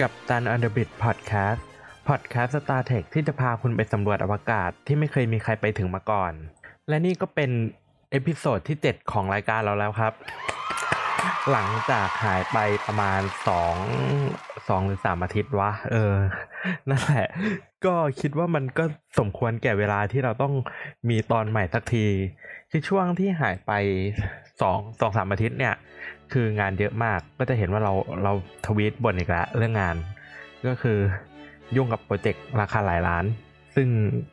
Captain On The Bridge Podcast พอดแคสต์ Star Trek ที่จะพาคุณไปสำรวจอวกาศที่ไม่เคยมีใครไปถึงมาก่อน และนี่ก็เป็น episode ที่ 7 ของรายการเราแล้วครับ หลังจากหายไปประมาณ 2 2 หรือ 3 อาทิตย์วะ เออ นั่นแหละ ก็คิดว่ามันก็สมควรแก่เวลาที่เราต้องมีตอนใหม่สักที คือช่วงที่หายไปสองสองสามอาทิตย์เนี่ย คืองานเยอะมากก็จะเห็นว่าเราเราทวีตบ่นอีกแล้วเรื่องงาน ก็คือยุ่งกับโปรเจกต์ราคาหลายล้าน ซึ่ง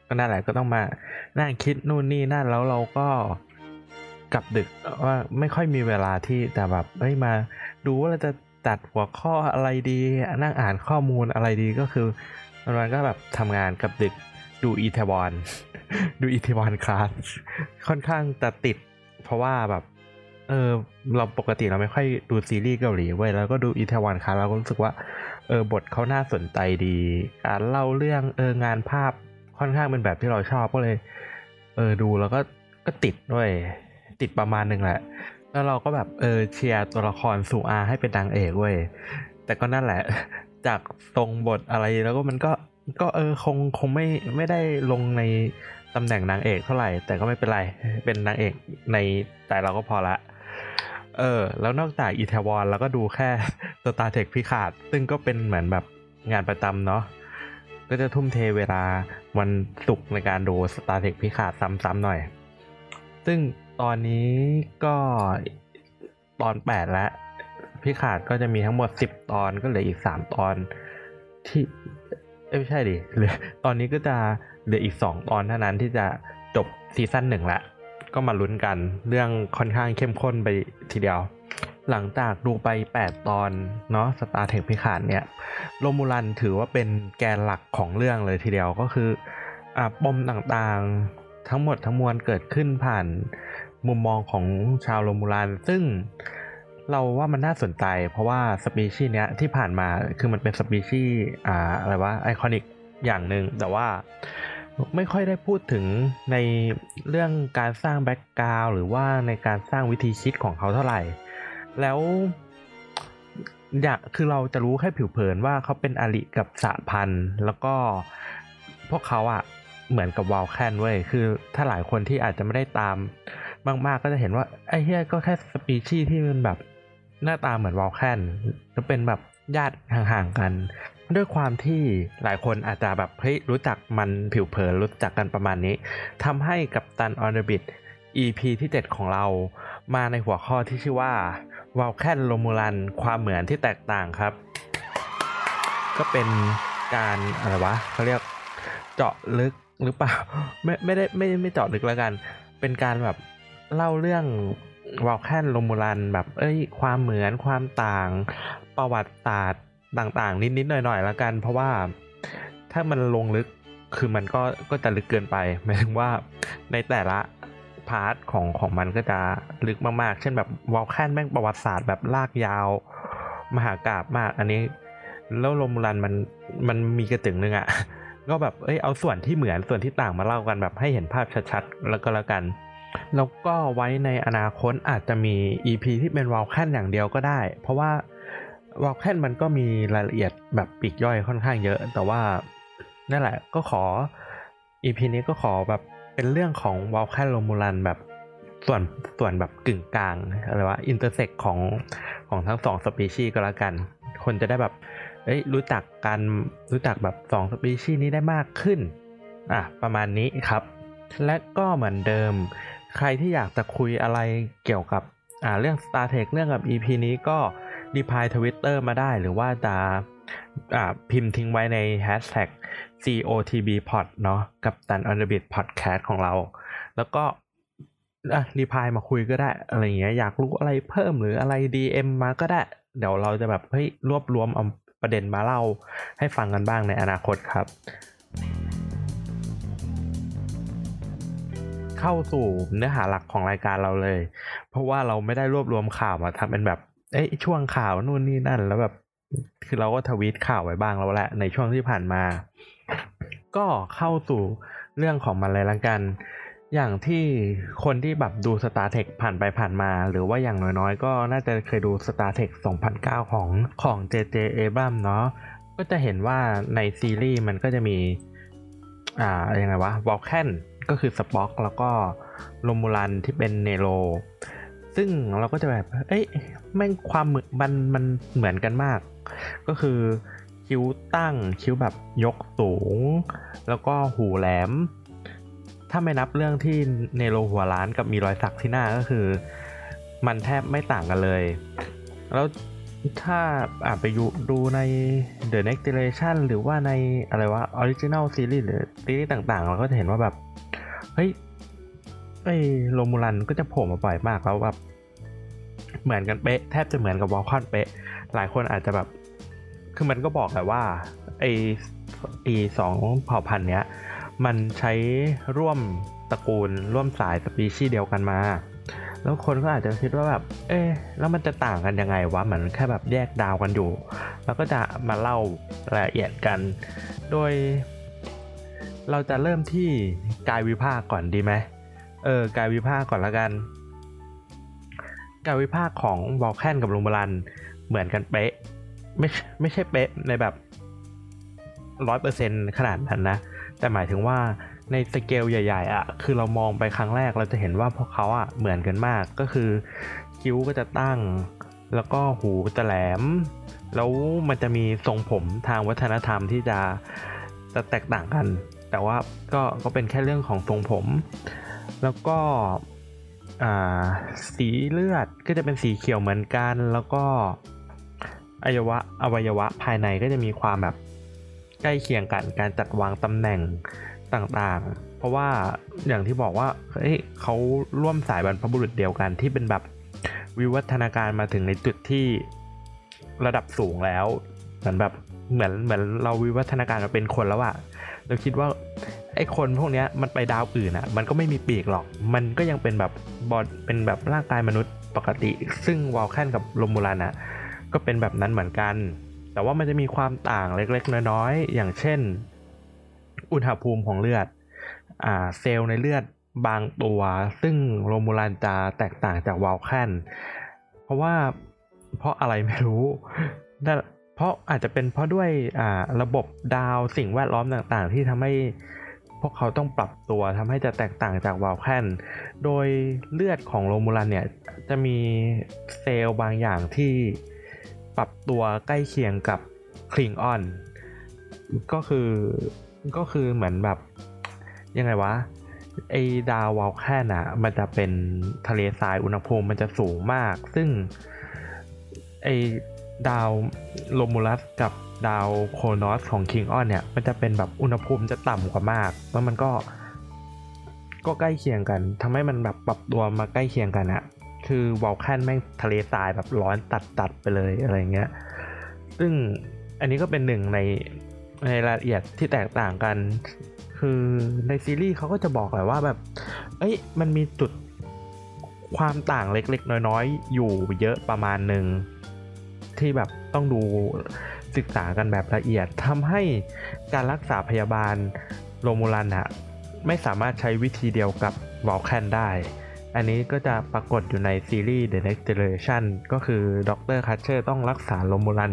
ก็นั่นแหละก็ต้องมานั่งคิดนู่นนี่นั่นแล้วเราก็กลับดึกว่าไม่ค่อยมีเวลาที่แต่แบบเฮ้ยมาดูว่าเราจะตัดหัวข้ออะไรดีนั่งอ่านข้อมูลอะไรดีก็คือวันๆก็แบบทำงานกับดึกดูอีเทวอนดูอีเทวอนคลาสค่อนข้างจะติด เพราะว่าแบบ เออเราปกติเราไม่ค่อยดูซีรีส์เกาหลีเว้ยแล้วก็ดูอีเทวอนคลาเราก็รู้สึกว่าเออบทเขาน่าสนใจดี การเล่าเรื่องเอองานภาพค่อนข้างเป็นแบบที่เราชอบก็เลย เออดูแล้วก็ก็ติดด้วย ติดประมาณหนึ่งแหละ แล้วเราก็แบบเออเชียร์ตัวละครสุอาให้เป็นนางเอกเว้ยแต่ก็นั่นแหละ จากตรงบทอะไรแล้วก็มันก็ก็เออคงคงไม่ไม่ได้ลงในตำแหน่งนางเอกเท่าไหร่ แต่ก็ไม่เป็นไรเป็นนางเอกในใจเราก็พอละ เออ แล้วนอกจากอีเทวอนแล้วก็ดูแค่ Star Trek พิขาด ซึ่งก็เป็นเหมือนแบบงานประจำเนาะก็จะทุ่มเทเวลาวันศุกร์ในการดู Star Trek พิขาดซ้ำๆหน่อย ซึ่งตอนนี้ก็ตอน 8 แล้ว พิขาดก็จะมีทั้งหมด 10 ตอนก็เหลืออีก 3 ตอนที่เอ้ยไม่ใช่ดิเหลือตอนนี้ก็จะเหลืออีก 2 ตอนเท่านั้นที่จะจบ season หนึ่งละ ก็มาลุ้นกัน เรื่องค่อนข้างเข้มข้นไปทีเดียว หลังจากดูไป 8 ตอนเนาะ Star Trek Picard เนี่ยโรมูลันถือว่าเป็นแกนหลักของเรื่องเลยทีเดียวก็คืออ่าปมต่างๆทั้งหมดทั้งมวลเกิดขึ้นผ่านมุมมองของชาวโรมูลันซึ่งเราว่ามันน่าสนใจ เพราะว่าสปีชีส์เนี้ยที่ผ่านมาคือมันเป็นสปีชีส์อ่าอะไรวะ iconic อย่างหนึ่งแต่ว่า ไม่ค่อยได้พูดถึงในเรื่องการสร้าง background หรือว่าในการสร้างวิธีคิดของเขาเท่าไหร่ แล้วอยากคือเราจะรู้แค่ผิวเผินว่าเขาเป็นอริกับสหพันธ์แล้วก็พวกเขาอะเหมือนกับวาลแคนเว้ยคือถ้าหลายคนที่อาจจะไม่ได้ตามมากๆก็จะเห็นว่า ไอ้เหี้ยก็แค่สปีชีส์ที่มันแบบหน้าตาเหมือนวาลแคนจะเป็นแบบญาติห่างๆกัน ด้วยความที่หลายคนอาจจะแบบเฮ้ยรู้จักมันผิวเผินรู้จักกันประมาณนี้ทำให้ Captain On The Bridge EP ที่ 7 ของเรา มาในหัวข้อที่ชื่อว่าวาลแคนโรมูลัน ความเหมือนที่แตกต่างครับ ก็เป็นการอะไรวะเขาเรียกเจาะลึกหรือเปล่า ไม่ไม่ได้ไม่ไม่เจาะลึกแล้วกัน เป็นการแบบเล่าเรื่องวาลแคนโรมูลันแบบเอ้ย ความเหมือนความต่าง ประวัติศาสตร์ ต่างๆ นิดๆหน่อยๆแล้วกัน เพราะว่าถ้ามันลงลึกคือมันก็ก็จะลึกเกินไปหมายถึงว่าในแต่ละ part ของของมันก็จะลึกมากๆ เช่นแบบวอลแคนแม่งประวัติศาสตร์แบบลากยาว มหากาพย์มาก อันนี้แล้วโรมูลันมันมันมีกระตึงนึงอะ่ะ ก็แบบเอ้ยเอาส่วนที่เหมือนส่วนที่ต่างมาเล่ากันแบบให้เห็นภาพชัดๆ แล้วก็แล้วกัน แล้วก็ไว้ในอนาคตอาจจะมี EP ที่เป็นวอลแคนอย่างเดียวก็ได้ เพราะว่า วอลแคนมันก็มีรายละเอียดแบบปีกย่อยค่อนข้างเยอะ แต่ว่านั่นแหละก็ขอ EP นี้ก็ขอแบบเป็นเรื่องของวอลแคนโรมูลันแบบส่วนส่วนแบบกึ่งกลางอะไรวะ intersect ของของทั้งสองสปีชีส์ก็แล้วกัน คนจะได้แบบเอ้ยรู้จักกันรู้จักแบบสองสปีชีส์นี้ได้มากขึ้นอะประมาณนี้ครับ และก็เหมือนเดิม ใครที่อยากจะคุยอะไรเกี่ยวกับอ่าเรื่อง Star Trek เรื่องกับ EP นี้ก็ ดีพายทวิตเตอร์มาได้หรือว่าจะพิมพ์ทิ้งไว้ใน Hashtag COTBPod เนาะ Captain On The Bridge Podcast ของเรา แล้วก็รีพายมาคุยก็ได้อะไรเงี้ยอยากรู้อะไรเพิ่มหรืออะไร DM มาก็ได้ เดี๋ยวเราจะแบบเฮ้ยรวบรวมเอาประเด็นมาเล่าให้ฟังกันบ้างในอนาคตครับ เข้าสู่เนื้อหาหลักของรายการเราเลย เพราะว่าเราไม่ได้รวบรวมข่าวมาทำเป็นแบบ เอ้ช่วงข่าวนู่นนี่นั่น แล้วแบบ คือเราก็ทวีตข่าวไว้บ้างแล้วแหละในช่วงที่ผ่านมา ก็เข้าสู่เรื่องของมันเลยละกัน อย่างที่คนที่แบบดู Star Trek ผ่านไปผ่านมา หรือว่าอย่างน้อยๆ ก็น่าจะเคยดู Star Trek 2009 ของของ JJ Abrams เนาะก็จะเห็นว่าในซีรีส์มันก็จะมี อ่ายังไงวะวอลแคนก็คือสป็อกแล้วก็โรมูลันที่เป็นเนโรซึ่งเราก็จะแบบ เอ้ย แม่งความเหมือนมันมันเหมือนกันมาก ก็คือคิ้วตั้งคิ้วแบบยกสูง แล้วก็หูแหลม ถ้าไม่นับเรื่องที่เนโรหัวล้านกับมีรอยสักที่หน้าก็คือ มันแทบไม่ต่างกันเลย แล้วถ้าอ่าไปดูใน The Next Generation หรือว่าในอะไรวะ Original Series หรือซีรีส์ต่างๆ เราก็จะเห็นว่าแบบ เฮ้ยไอ้โรมูลันก็จะโผล่มาบ่อยมากแล้วแบบ เหมือนกันเป๊ะแทบจะเหมือนกับวอลคอนเป๊ะ หลายคนอาจจะแบบ คือมันก็บอกแหละว่าไอไอสองเผ่าพันธุ์เนี้ยมันใช้ร่วมตระกูลร่วมสายสปีชีส์เดียวกันมา แล้วคนก็อาจจะคิดว่าแบบ เอ๊แล้วมันจะต่างกันยังไงวะเหมือนแค่แบบแยกดาวกันอยู่ แล้วก็จะมาเล่ารายละเอียดกัน โดย เราจะเริ่มที่กายวิภาคก่อนดีไหมเออกายวิภาคก่อนละกัน กายวิภาคของวอลแคนกับลุงบาลันเหมือนกันเป๊ะ ไม่ไม่ใช่เป๊ะในแบบร้อยเปอร์เซ็นขนาดนั้นนะ แต่หมายถึงว่าในสเกลใหญ่ๆอะ่ะ คือเรามองไปครั้งแรกเราจะเห็นว่าพวกเขาอะ่ะเหมือนกันมาก ก็คือคิ้วก็จะตั้ง แล้วก็หูจะแหลม แล้วมันจะมีทรงผมทางวัฒนธรรมที่จะจะแตกต่างกัน แต่ว่าก็ก็เป็นแค่เรื่องของทรงผม แล้วก็ สีเลือดก็จะเป็นสีเขียวเหมือนกัน แล้วก็อวัยวะอวัยวะภายในก็จะมีความแบบใกล้เคียงกันการจัดวางตำแหน่งต่างๆ เพราะว่าอย่างที่บอกว่าเฮ้ยเขาร่วมสายบรรพบุรุษเดียวกันที่เป็นแบบวิวัฒนาการมาถึงในจุดที่ระดับสูงแล้ว เหมือนแบบเหมือนเหมือนเราวิวัฒนาการมาเป็นคนแล้วอะเราคิดว่า ไอ้คนพวกนี้มันไปดาวอื่นอะมันก็ไม่มีปีกหรอก มันก็ยังเป็นแบบบอดเป็นแบบร่างกายมนุษย์ปกติ ซึ่งวอลแคนกับโรมูลันอะก็เป็นแบบนั้นเหมือนกัน แต่ว่ามันจะมีความต่างเล็กๆ น้อยๆ อย่างเช่น อุณหภูมิของเลือดอ่าเซลล์ในเลือดบางตัว ซึ่งโรมูลันจะแตกต่างจากวอลแคนเพราะว่าเพราะอะไรไม่รู้เพราะอาจจะเป็นเพราะด้วยอ่าระบบดาวสิ่งแวดล้อมต่างๆ ที่ทำให้ วกเขาต้องปรับตัวทำให้จะแตกต่างจากวาลแคนโดยเลือดของโรมูลันเนี่ยจะมีเซลล์บางอย่างที่ปรับตัวใกล้เคียงกับคลิงออน ก็คือก็คือเหมือนแบบยังไงวะไอดาววอลแคนอะ มันจะเป็นทะเลทรายอุณหภูมิมันจะสูงมาก ซึ่งไอดาวโรมูลัสกับ ดาวโครนอสของคลิงออนเนี่ย มันจะเป็นแบบอุณหภูมิจะต่ำกว่ามากแล้วมันก็ก็ใกล้เคียงกันทำให้มันแบบปรับตัวมาใกล้เคียงกันอะคือวอลแคนแม่งทะเลทรายแบบร้อนตัดตัดไปเลยอะไรเงี้ย ซึ่งอันนี้ก็เป็นหนึ่งในในรายละเอียดที่แตกต่างกัน คือในซีรีส์เขาก็จะบอกแหละว่าแบบ เอ้ย มันมีจุดความต่างเล็กๆ น้อยๆ อยู่เยอะประมาณหนึ่งที่แบบต้องดู ศึกษากันแบบละเอียดทำให้การรักษาพยาบาลโรมูลันอะไม่สามารถใช้วิธีเดียวกับวอลแคนได้ อันนี้ก็จะปรากฏอยู่ในซีรีส์ The Next Generation ก็คือดรคัชเชอร์ต้องรักษาโรมูลัน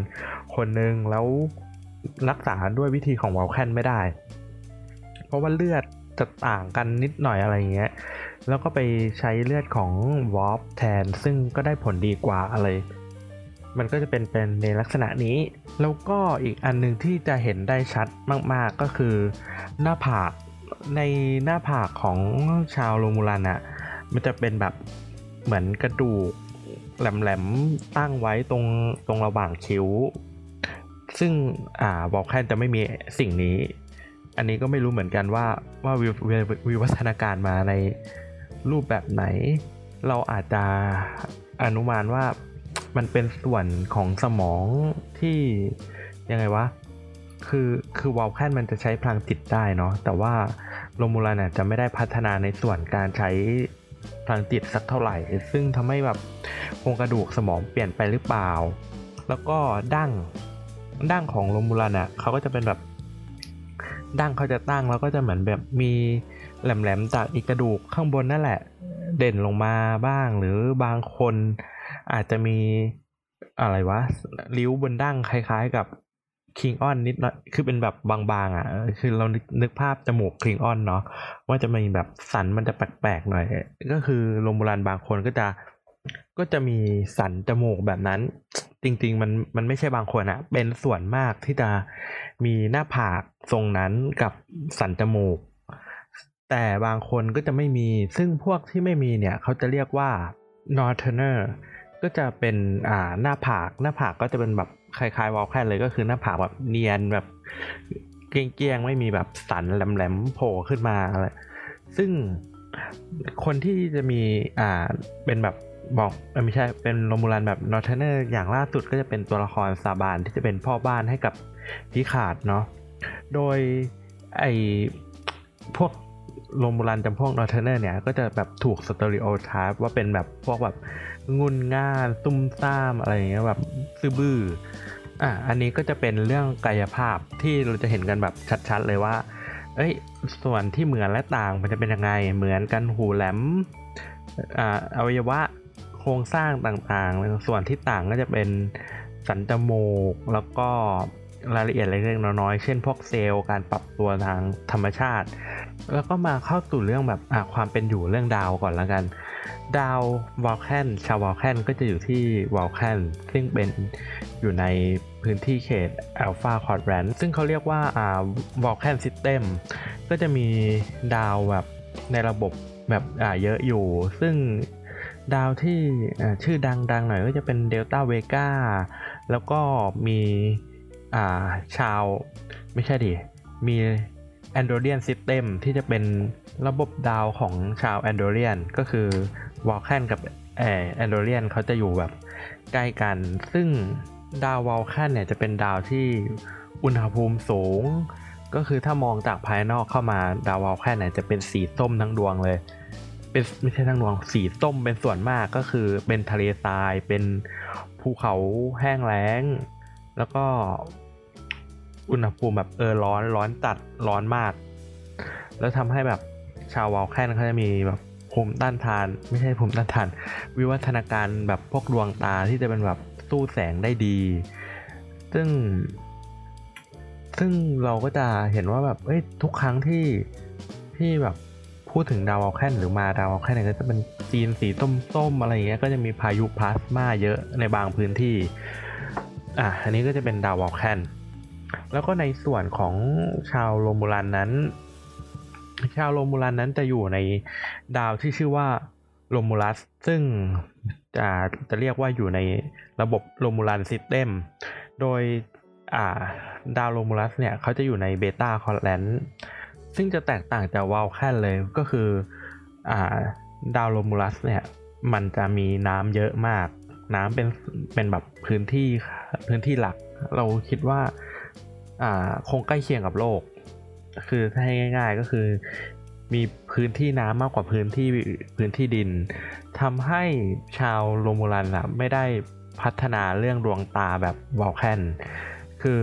คนหนึ่งแล้วรักษาด้วยวิธีของวอลแคนไม่ได้ เพราะว่าเลือดจะต่างกันนิดหน่อยอะไรเงี้ย แล้วก็ไปใช้เลือดของวอลแทน ซึ่งก็ได้ผลดีกว่าอะไร มันก็จะเป็นเป็นในลักษณะนี้ แล้วก็อีกอันหนึ่งที่จะเห็นได้ชัดมาก ๆ ก็คือ หน้าผากในหน้าผากของชาวโรมูลันอะมันจะเป็นแบบเหมือนกระดูกแหลมๆตั้งไว้ตรงตรงระหว่างคิ้ว ซึ่งอ่าบอกแค่จะไม่มีสิ่งนี้ อันนี้ก็ไม่รู้เหมือนกันว่าว่าวิววิวัฒนาการมาในรูปแบบไหน เราอาจจะอนุมานว่า มันเป็นส่วนของสมองที่ยังไงวะ คือคือวอลแคนมันจะใช้พลังจิตได้เนาะแต่ว่าโรมูลันจะไม่ได้พัฒนาในส่วนการใช้พลังจิตสักเท่าไหร่ ซึ่งทำให้แบบโครงกระดูกสมองเปลี่ยนไปหรือเปล่า แล้วก็ดั้งดั้งของโรมูลันอะเขาก็จะเป็นแบบดั้งเขาจะตั้งแล้วก็จะเหมือนแบบมีแหลมๆจากอีกกระดูกข้างบนนั่นแหละ เด่นลงมาบ้างหรือบางคน อาจจะมีอะไรวะริ้วบนดั้งคล้ายๆกับคิงออนนิดหน่อยคือเป็นแบบบางๆอะ คือเรานึกนึกภาพจมูกคิงออนเนาะว่าจะมีแบบสันมันจะแปลกๆหน่อย ก็คือโรงโบราณบางคนก็จะก็จะมีสันจมูกแบบนั้น จริง ๆ มันมันไม่ใช่บางคนอะเป็นส่วนมากที่จะมีหน้าผากทรงนั้นกับสันจมูก แต่บางคนก็จะไม่มีซึ่งพวกที่ไม่มีเนี่ย เขาจะเรียกว่า northerner ก็จะเป็นอ่าหน้าผากหน้าผากก็จะเป็นแบบคล้ายๆวอลแคนเลยก็คือหน้าผากแบบเนียนแบบเกลี้ยงๆไม่มีแบบสันแหลมๆโผล่ขึ้นมาอะไรซึ่งคนที่จะมีอ่าเป็นแบบบอกไม่ใช่เป็นโรมูลันแบบ Northerner อย่างล่าสุดก็จะเป็นตัวละครซาบานที่จะเป็นพ่อบ้านให้กับพิคาร์ดเนาะโดยไอพวก โรมูลันจำพวก Northerner เนี่ยก็จะแบบถูก stereotype ว่าเป็นแบบพวกแบบงุนง่านตุ้มซ่ามอะไรอย่างเงี้ยแบบซื่อบื้ออะอันนี้ก็จะเป็นเรื่องกายภาพที่เราจะเห็นกันแบบชัดๆเลยว่า เอ้ยส่วนที่เหมือนและต่างมันจะเป็นยังไงเหมือนกันหูแหลมอ่าอวัยวะโครงสร้างต่างๆ ส่วนที่ต่างก็จะเป็นสันจมูกแล้วก็ รายละเอียดเล็กๆน้อยๆ เช่นพวกเซลล์การปรับตัวทางธรรมชาติ แล้วก็มาเข้าสู่เรื่องแบบความเป็นอยู่เรื่องดาวก่อนแล้วกัน ดาววอลแคนชาววอลแคนก็จะอยู่ที่วอลแคนซึ่งเป็นอยู่ในพื้นที่เขต Alpha Quadrant ซึ่งเขาเรียกว่า Vulcan system ก็จะมีดาวแบบในระบบแบบอ่าเยอะอยู่ ซึ่งดาวที่ชื่อดังๆหน่อยก็จะเป็นเดลต้าเวกาแล้วก็มี อ่าชาวไม่ใช่ดิ มี Androidian System ที่จะเป็นระบบดาวของชาว Androidian ก็คือวอลแคนกับแอนโดเรียนเขาจะอยู่แบบใกล้กัน ซึ่งดาววอลแคนเนี่ยจะเป็นดาวที่อุณหภูมิสูง ก็คือถ้ามองจากภายนอกเข้ามาดาววอลแคนเนี่ยจะเป็นสีส้มทั้งดวงเลยเป็นไม่ใช่ทั้งดวงสีส้มเป็นส่วนมากก็คือเป็นทะเลทรายเป็นภูเขาแห้งแล้ง แล้วก็ อุณหภูมิแบบเออร้อนร้อนจัดร้อนมาก แล้วทำให้แบบชาววอลแคนเขาจะมีแบบภูมิต้านทาน ไม่ใช่ภูมิต้านทาน วิวัฒนาการแบบพวกดวงตาที่จะเป็นแบบสู้แสงได้ดี ซึ่ง ซึ่งเราก็จะเห็นว่าแบบเอ้ยทุกครั้งที่ที่แบบพูดถึงดาวอลแคนหรือมาดาวอลแคนเนี่ยก็จะเป็นดินสีส้มๆอะไรเงี้ยก็จะมีพายุพลาสมาเยอะในบางพื้นที่ อะอันนี้ก็จะเป็นดาววอลแคน แล้วก็ในส่วนของชาวโรมูลันนั้น ชาวโรมูลันนั้นจะอยู่ในดาวที่ชื่อว่าโรมูลัส ซึ่งจะจะเรียกว่าอยู่ในระบบ Romulan system โดยดาวโรมูลัสเนี่ยเขาจะอยู่ใน Beta Quadrantซึ่งจะแตกต่างจากวาลแคนเลยก็คืออดาวโรมูลัสเนี่ยมันจะมีน้ำเยอะมาก น้ำเป็นเป็นแบบพื้นที่พื้นที่หลัก เราคิดว่า คงใกล้เคียงกับโลก คือถ้าให้ง่าย ๆก็คือมีพื้นที่น้ำมากกว่าพื้นที่พื้นที่ดินทำให้ชาวโรมูลันอะไม่ได้พัฒนาเรื่องดวงตาแบบวอลแคนคือ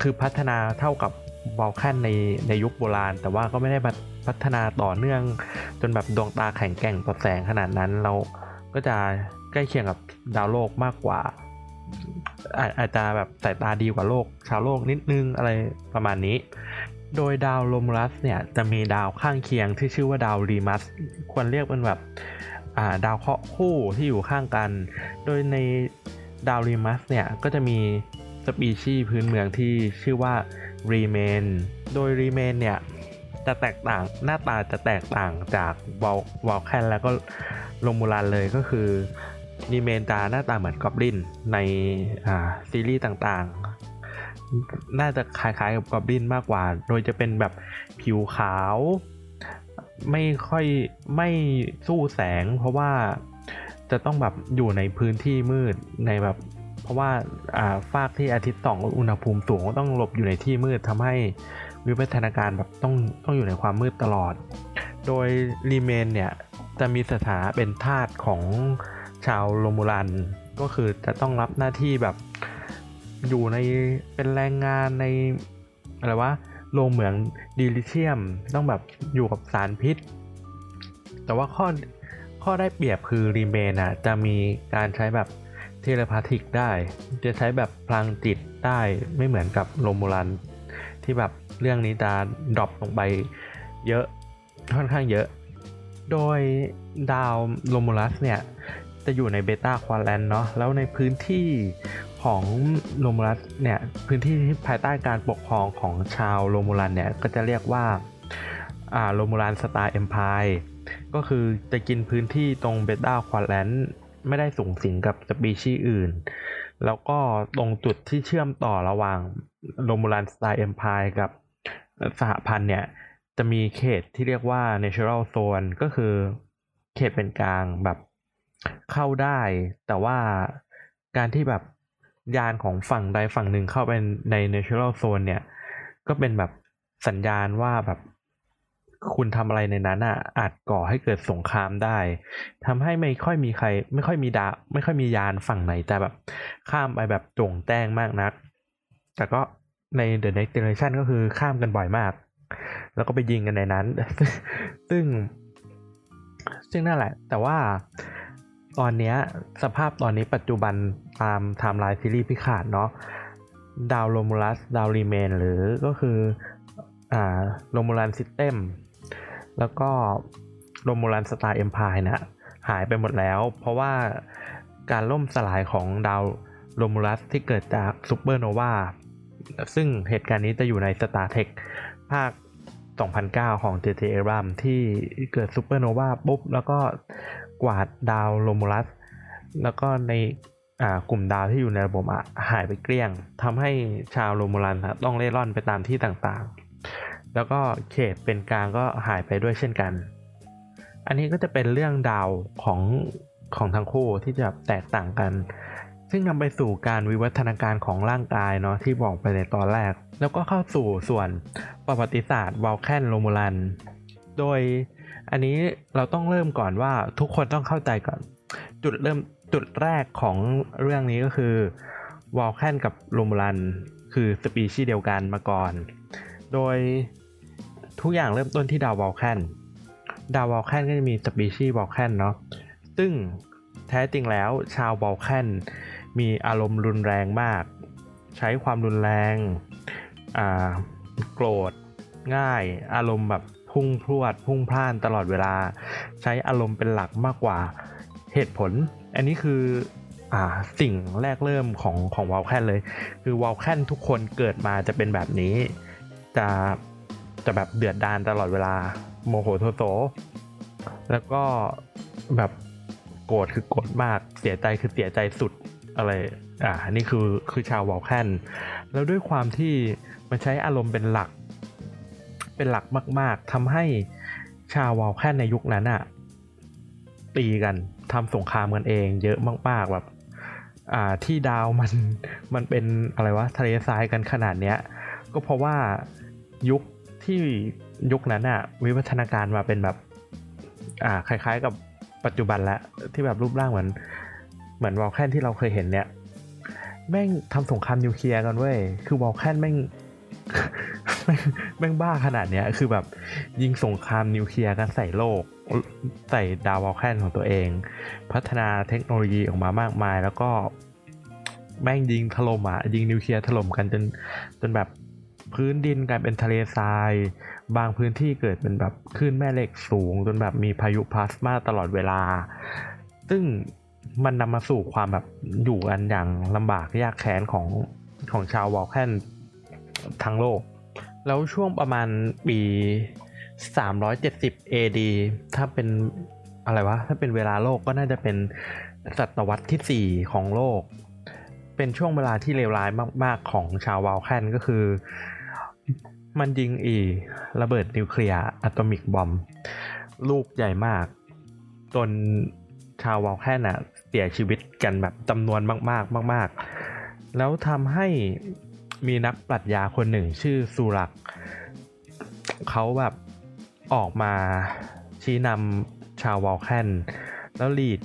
คือพัฒนาเท่ากับวอลแคนในในยุคโบราณ แต่ว่าก็ไม่ได้พัฒนาต่อเนื่องจนแบบดวงตาแข็งแกร่งต่อแสงขนาดนั้นเราก็จะใกล้เคียงกับดาวโลกมากกว่า อาจจะแบบสายตาดีกว่าโลก ชาวโลกนิดนึงอะไรประมาณนี้ โดยดาวโลมรัสเนี่ยจะมีดาวข้างเคียงที่ชื่อว่าดาวรีมัส ควรเรียกเป็นแบบดาวเคราะห์คู่ที่อยู่ข้างกัน โดยในดาวรีมัสเนี่ยก็จะมีสปีชีส์พื้นเมืองที่ชื่อว่ารีเมน โดยรีเมนเนี่ยจะแตกต่างหน้าตาจะแตกต่างจากวอลวอลแคนแล้วก็โรมูลันเลยก็คือ รีเมนตาหน้าตาเหมือนกอบลินในซีรีส์ต่างๆ น่าจะคล้ายๆกับกอบลินมากกว่า โดยจะเป็นแบบผิวขาว ไม่ค่อยไม่สู้แสง เพราะว่าจะต้องแบบอยู่ในพื้นที่มืดในแบบ เพราะว่าฟากที่อาทิตย์ส่องอุณหภูมิสูงต้องหลบอยู่ในที่มืดทำให้วิวัฒนาการแบบต้องต้องอยู่ในความมืดตลอด โดยรีเมนเนี่ยจะมีสถานะเป็นธาตุของ ชาวโรมูลันก็คือจะต้องรับหน้าที่แบบอยู่ในเป็นแรงงานในอะไรวะโรงเหมือง dilithium ต้องแบบอยู่กับสารพิษ แต่ว่าข้อข้อได้เปรียบคือรีเมนอะจะมีการใช้แบบ telepathic ได้ จะใช้แบบพลังจิตได้ไม่เหมือนกับโรมูลัน ที่แบบเรื่องนี้จะ drop ลงไปเยอะค่อนข้างเยอะ โดยดาวโรมูลัสเนี่ย จะอยู่ใน Beta Quadrant เนาะแล้วในพื้นที่ของโรมูลัสเนี่ยพื้นที่ภายใต้การปกครองของชาวโรมูลันเนี่ยก็จะเรียกว่าอ่า Romulan Star Empire ก็คือจะกินพื้นที่ตรง Beta Quadrant ไม่ได้สุงสิงกับสปีชีส์อื่น แล้วก็ตรงจุดที่เชื่อมต่อระหว่าง Romulan Star Empire กับสหพันธ์เนี่ยจะมีเขตที่เรียกว่า neutral zone ก็คือเขตเป็นกลางแบบ เข้าได้ แต่ว่าการที่แบบยานของฝั่งใดฝั่งหนึ่งเข้าไปใน natural zone เนี่ย ก็เป็นแบบสัญญาณว่าแบบคุณทำอะไรในนั้นอะอาจก่อให้เกิดสงครามได้ทำให้ไม่ค่อยมีใคร ไม่ค่อยมีดา ไม่ค่อยมียานฝั่งไหนแต่แบบ ข้ามไปแบบโจ่งแจ้งมากนัก แต่ก็ใน The Next Generation ก็คือข้ามกันบ่อยมาก แล้วก็ไปยิงกันในนั้น ซึ่ง ซึ่งนั่นแหละ แต่ว่า ตอนนี้สภาพตอนนี้ปัจจุบันตามไทม์ไลน์ซีรีส์พิคาร์ดเนาะดาวโรมูลัสดาวรีเมนหรือก็คืออ่า Romulan system แล้วก็ Romulan Star Empire นะหายไปหมดแล้ว เพราะว่าการล่มสลายของดาวโรมูลัสที่เกิดจากซูเปอร์โนวาซึ่งเหตุการณ์นี้จะอยู่ใน Star Trek ภาค 2009 ของ J.J. a b r a m ที่เกิดซูเปอร์โนวาปุ๊บ แล้วก็ กวาดดาวโรมูลัส แล้วก็ในกลุ่มดาวที่อยู่ในระบบหายไปเกลี้ยงทำให้ชาวโรมูลันต้องเล่ร่อนไปตามที่ต่างๆ แล้วก็เขตเป็นกลางก็หายไปด้วยเช่นกัน อันนี้ก็จะเป็นเรื่องดาวของของทั้งคู่ที่จะแตกต่างกัน ซึ่งนำไปสู่การวิวัฒนาการของร่างกายเนาะที่บอกไปในตอนแรก แล้วก็เข้าสู่ส่วนประวัติศาสตร์วอลแคนโรมูลัน โดย อันนี้เราต้องเริ่มก่อนว่าทุกคนต้องเข้าใจก่อน จุดเริ่มจุดแรกของเรื่องนี้ก็คือวอลแคนกับโรมูลันคือสปีชีส์เดียวกันมาก่อน โดยทุกอย่างเริ่มต้นที่ดาววอลแคนดาววอลแคนก็จะมีสปีชีส์วอลแคนเนาะซึ่งแท้จริงแล้วชาววอลแคนมีอารมณ์รุนแรงมาก ใช้ความรุนแรงโกรธง่ายอารมณ์แบบ พุ่งพรวด พุ่งพล่านตลอดเวลา ใช้อารมณ์เป็นหลักมากกว่าเหตุผล อันนี้คืออ่าสิ่งแรกเริ่มของของวอลแคนเลย คือวอลแคนทุกคนเกิดมาจะเป็นแบบนี้ จะจะแบบเดือดดานตลอดเวลาโมโหโทโสแล้วก็แบบโกรธคือโกรธมากเสียใจคือเสียใจสุดอะไรอ่านี่คือคือชาววอลแคนแล้วด้วยความที่มันใช้อารมณ์เป็นหลัก เป็นหลักมาก ๆทำให้ชาววอลแคนในยุคนั้นอะตีกันทำสงครามกันเอง เยอะมาก ๆ แบบอ่าที่ดาวมันมันเป็นอะไรวะทะเลทรายกันขนาดเนี้ย ก็เพราะว่ายุคที่ยุคนั้นอะวิวัฒนาการมาเป็นแบบอ่าคล้าย ๆ กับปัจจุบันล้วที่แบบรูปร่างเหมือน เหมือนวอลแคนที่เราเคยเห็นเนี่ย แม่งทำสงครามนิวเคลียร์กันเว้ย คือวอลแคนแม่ง แม่งบ้าขนาดเนี้ย คือแบบยิงสงครามนิวเคลียร์กันใส่โลก ใส่ดาววอลแคนของตัวเอง พัฒนาเทคโนโลยีออกมามากมาย แล้วก็แม่งยิงถล่มอะ ยิงนิวเคลียร์ถล่มกันจนจนแบบพื้นดินกลายเป็นทะเลทราย บางพื้นที่เกิดเป็นแบบคลื่นแม่เหล็กสูง จนแบบมีพายุพลาสมาตลอดเวลา ซึ่งมันนำมาสู่ความแบบอยู่กันอย่างลำบากยากแค้นของของชาววอลแคนทั้งโลก แล้วช่วงประมาณปี 370 AD ถ้าเป็นอะไรวะ ถ้าเป็นเวลาโลกก็น่าจะเป็นศตวรรษที่ 4 ของโลก เป็นช่วงเวลาที่เลวร้ายมาก ๆ ของชาววอลแคนก็คือ มันยิงอีระเบิดนิวเคลียร์อะตอมิกบอม ลูกใหญ่มาก จนชาววอลแคนอะเสียชีวิตกันแบบจำนวนมาก ๆ มาก ๆ แล้วทำให้ มีนักปรัชญาคนหนึ่งชื่อซูรักเขาแบบออกมาชี้นำชาววอลแคนแล้ว lead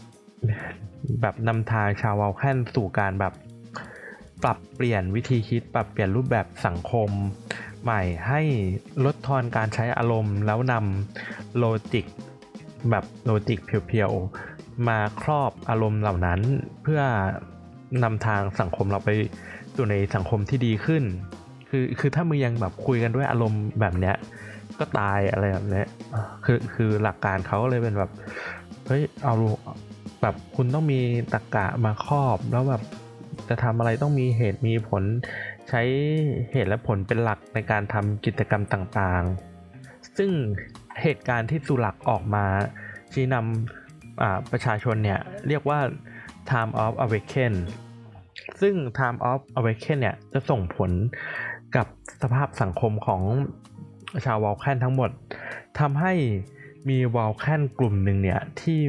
แบบนำทางชาววอลแคนสู่การแบบปรับเปลี่ยนวิธีคิด ปรับเปลี่ยนรูปแบบสังคม ใหม่ให้ลดทอนการใช้อารมณ์ แล้วนำ logic แบบ logic pure ๆ มาครอบอารมณ์เหล่านั้นเพื่อนำทางสังคมเราไป สู่ในสังคมที่ดีขึ้น คือคือถ้ามึงยังแบบคุยกันด้วยอารมณ์แบบเนี้ย ก็ตายอะไรแบบเนี้ยคือคือหลักการเขาเลยเป็นแบบเฮ้ยเอาแบบคุณต้องมีตรกกะมาครอบแล้วแบบจะทำอะไรต้องมีเหตุมีผลใช้เหตุและผลเป็นหลักในการทำกิจกรรมต่างๆ ซึ่งเหตุการณ์ที่สุลักออกมา ชี้นำประชาชนเนี่ย เรียกว่า time of awaken ซึ่ง time of awaken เนี่ยจะส่งผลกับสภาพสังคมของชาววอลแคนทั้งหมดทำให้มีวอลแคนกลุ่มหนึ่งเนี่ย ที่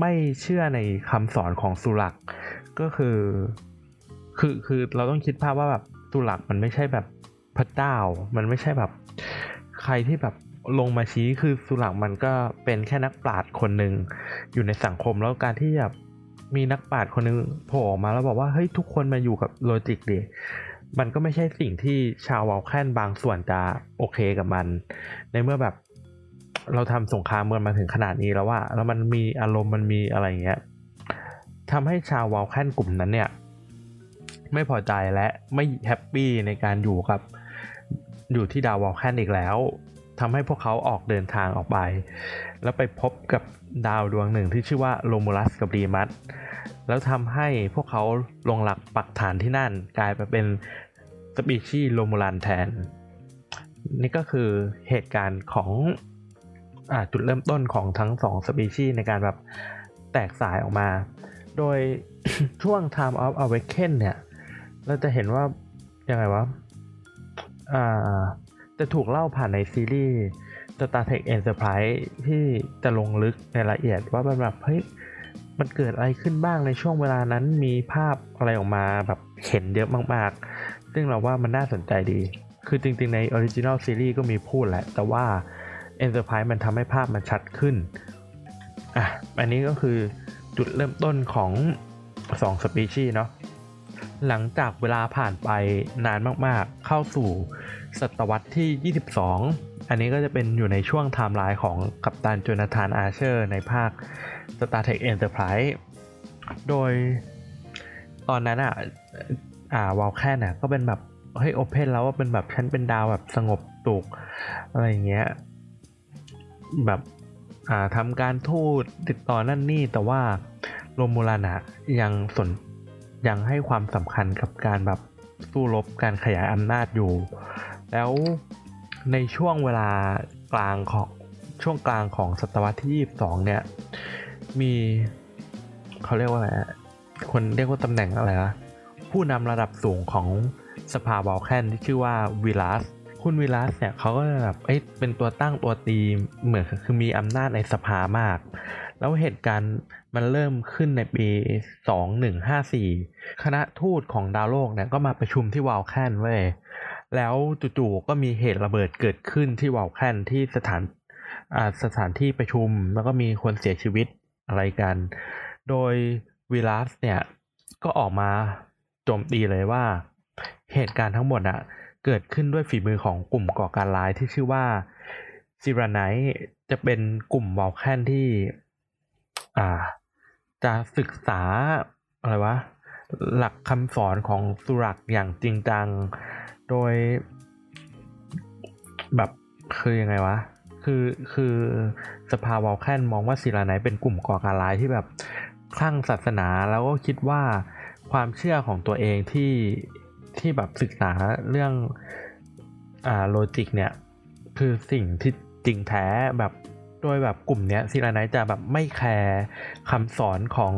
ไม่เชื่อในคำสอนของสุลักก็คือ คือคือเราต้องคิดภาพว่าแบบสุลักมันไม่ใช่แบบพระเจ้า มันไม่ใช่แบบใครที่แบบลงมาชี้คือสุลักมันก็เป็นแค่นักปราชญ์คนหนึ่งอยู่ในสังคมแล้วการที่แบบ มีนักปราชญ์คนนึงโผล่ออกมาแล้วบอกว่าเฮ้ยทุกคนมาอยู่กับ logic ดิมันก็ไม่ใช่สิ่งที่ชาววอลแคนบางส่วนจะโอเคกับมัน ในเมื่อแบบเราทำสงครามเมืองมาถึงขนาดนี้แล้วว่า แล้วมันมีอารมณ์มันมีอะไรเงี้ยทำให้ชาววอลแคนกลุ่มนั้นเนี่ย ไม่พอใจและไม่ happy ในการอยู่กับ อยู่ที่ดาววอลแคนอีกแล้ว ทำให้พวกเขาออกเดินทางออกไป แล้วไปพบกับดาวดวงหนึ่งที่ชื่อว่าโลมูลัสกับรีมัสแล้วทำให้พวกเขาลงหลักปักฐานที่นั่น กลายไปเป็นสปีชีโลมูลันแทน นี่ก็คือเหตุการณ์ของอจุดเริ่มต้นของทั้งสองสปีชีในการแบบแตกสายออกมา โดยช่วง Time of Awaken เนี่ย เราจะเห็นว่ายังไงวะอ่า จะถูกเล่าผ่านในซีรีส์ Star Trek Enterprise ที่จะลงลึกในรายละเอียดว่ามันแบบเฮ้ยมันเกิดอะไรขึ้นบ้างในช่วงเวลานั้นมีภาพอะไรออกมาแบบเห็นเยอะมากๆ ซึ่งเราว่ามันน่าสนใจดี คือจริงๆใน original series ก็มีพูดแหละ แต่ว่า Enterprise มันทำให้ภาพมันชัดขึ้น อะ อันนี้ก็คือจุดเริ่มต้นของ2สปีชีส์เนาะหลังจากเวลาผ่านไปนานมากๆ เข้าสู่ ศตวรรษที่ 22 อันนี้ก็จะเป็นอยู่ในช่วงไทม์ไลน์ของกัปตันโจนาธานอาเชอร์ ในภาค Star Trek Enterprise โดยตอนนั้นอะอ่าวอลแคนน่ะก็เป็นแบบเฮ้ย open แล้วว่าเป็นแบบฉันเป็นดาวแบบสงบสุข อะไรอย่างเงี้ยแบบอ่าทำการทูตติดต่อนั่นนี่แต่ว่าโรมูลันอะยังสนยังให้ความสำคัญกับการแบบสู้รบการขยายอำนาจอยู่ แล้วในช่วงเวลากลางของช่วงกลางของศตวรรษที่ 22 เนี่ย มีเขาเรียกว่าอะไรคนเรียกว่าตำแหน่งอะไรนะผู้นำระดับสูงของสภาบอลแคนที่ชื่อว่าวิลัสคุณวิลัสเนี่ยเขาก็แบบเอ้เป็นตัวตั้งตัวตีเหมือนคือมีอำนาจในสภามาก แล้วเหตุการณ์มันเริ่มขึ้นในปี 2154 คณะทูตของดาวโลกเนี่ยก็มาประชุมที่วาลแคนเว้ย แล้วจู่ๆก็มีเหตุระเบิดเกิดขึ้นที่วาลแคนที่สถานสถานที่ประชุมแล้วก็มีคนเสียชีวิตอะไรกัน โดยวิลัสเนี่ย ก็ออกมาโจมตีเลยว่า เหตุการณ์ทั้งหมดอะเกิดขึ้นด้วยฝีมือของกลุ่มก่อการร้ายที่ชื่อว่าซิรานไนจะเป็นกลุ่มวอลแคนที่ อ่า จะศึกษาอะไรวะ หลักคำสอนของสุรักอย่างจริงจัง โดย แบบคือยังไงวะ คือคือสภาวอลแคนมองว่าศิลาไนเป็นกลุ่มก่อการร้ายที่แบบคลั่งศาสนาแล้วก็คิดว่าความเชื่อของตัวเองที่ที่แบบศึกษาเรื่องอ่า logic เนี่ย คือสิ่งที่จริงแท้แบบโดยแบบกลุ่มเนี้ยซีราไนท์จะแบบไม่แคร์คำสอนของ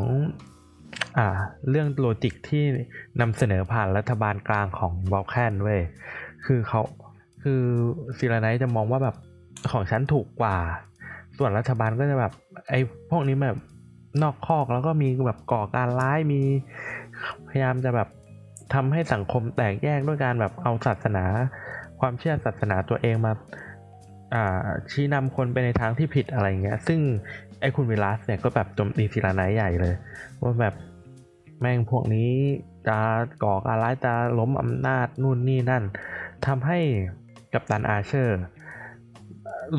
เรื่อง logic ที่นำเสนอผ่านรัฐบาลกลางของวอลแคนเว้ยคือเขาคือซีราไนท์จะมองว่าแบบของฉันถูกกว่า ส่วนรัฐบาลก็จะแบบไอ้พวกนี้แบบนอกคอกแล้วก็มีแบบก่อการร้ายมีพยายามจะแบบทำให้สังคมแตกแยกด้วยการแบบเอาศาสนา ความเชื่อศาสนาตัวเองมาชี้นำคนไปในทางที่ผิดอะไรเงี้ย ซึ่งไอ้คุณวิลัสเนี่ยก็แบบโจมตีซีราไนท์ใหญ่เลย ว่าแบบ แม่งพวกนี้จะก่อการร้ายจะล้มอำนาจนู่นนี่นั่นทำให้กัปตันอาเชอร์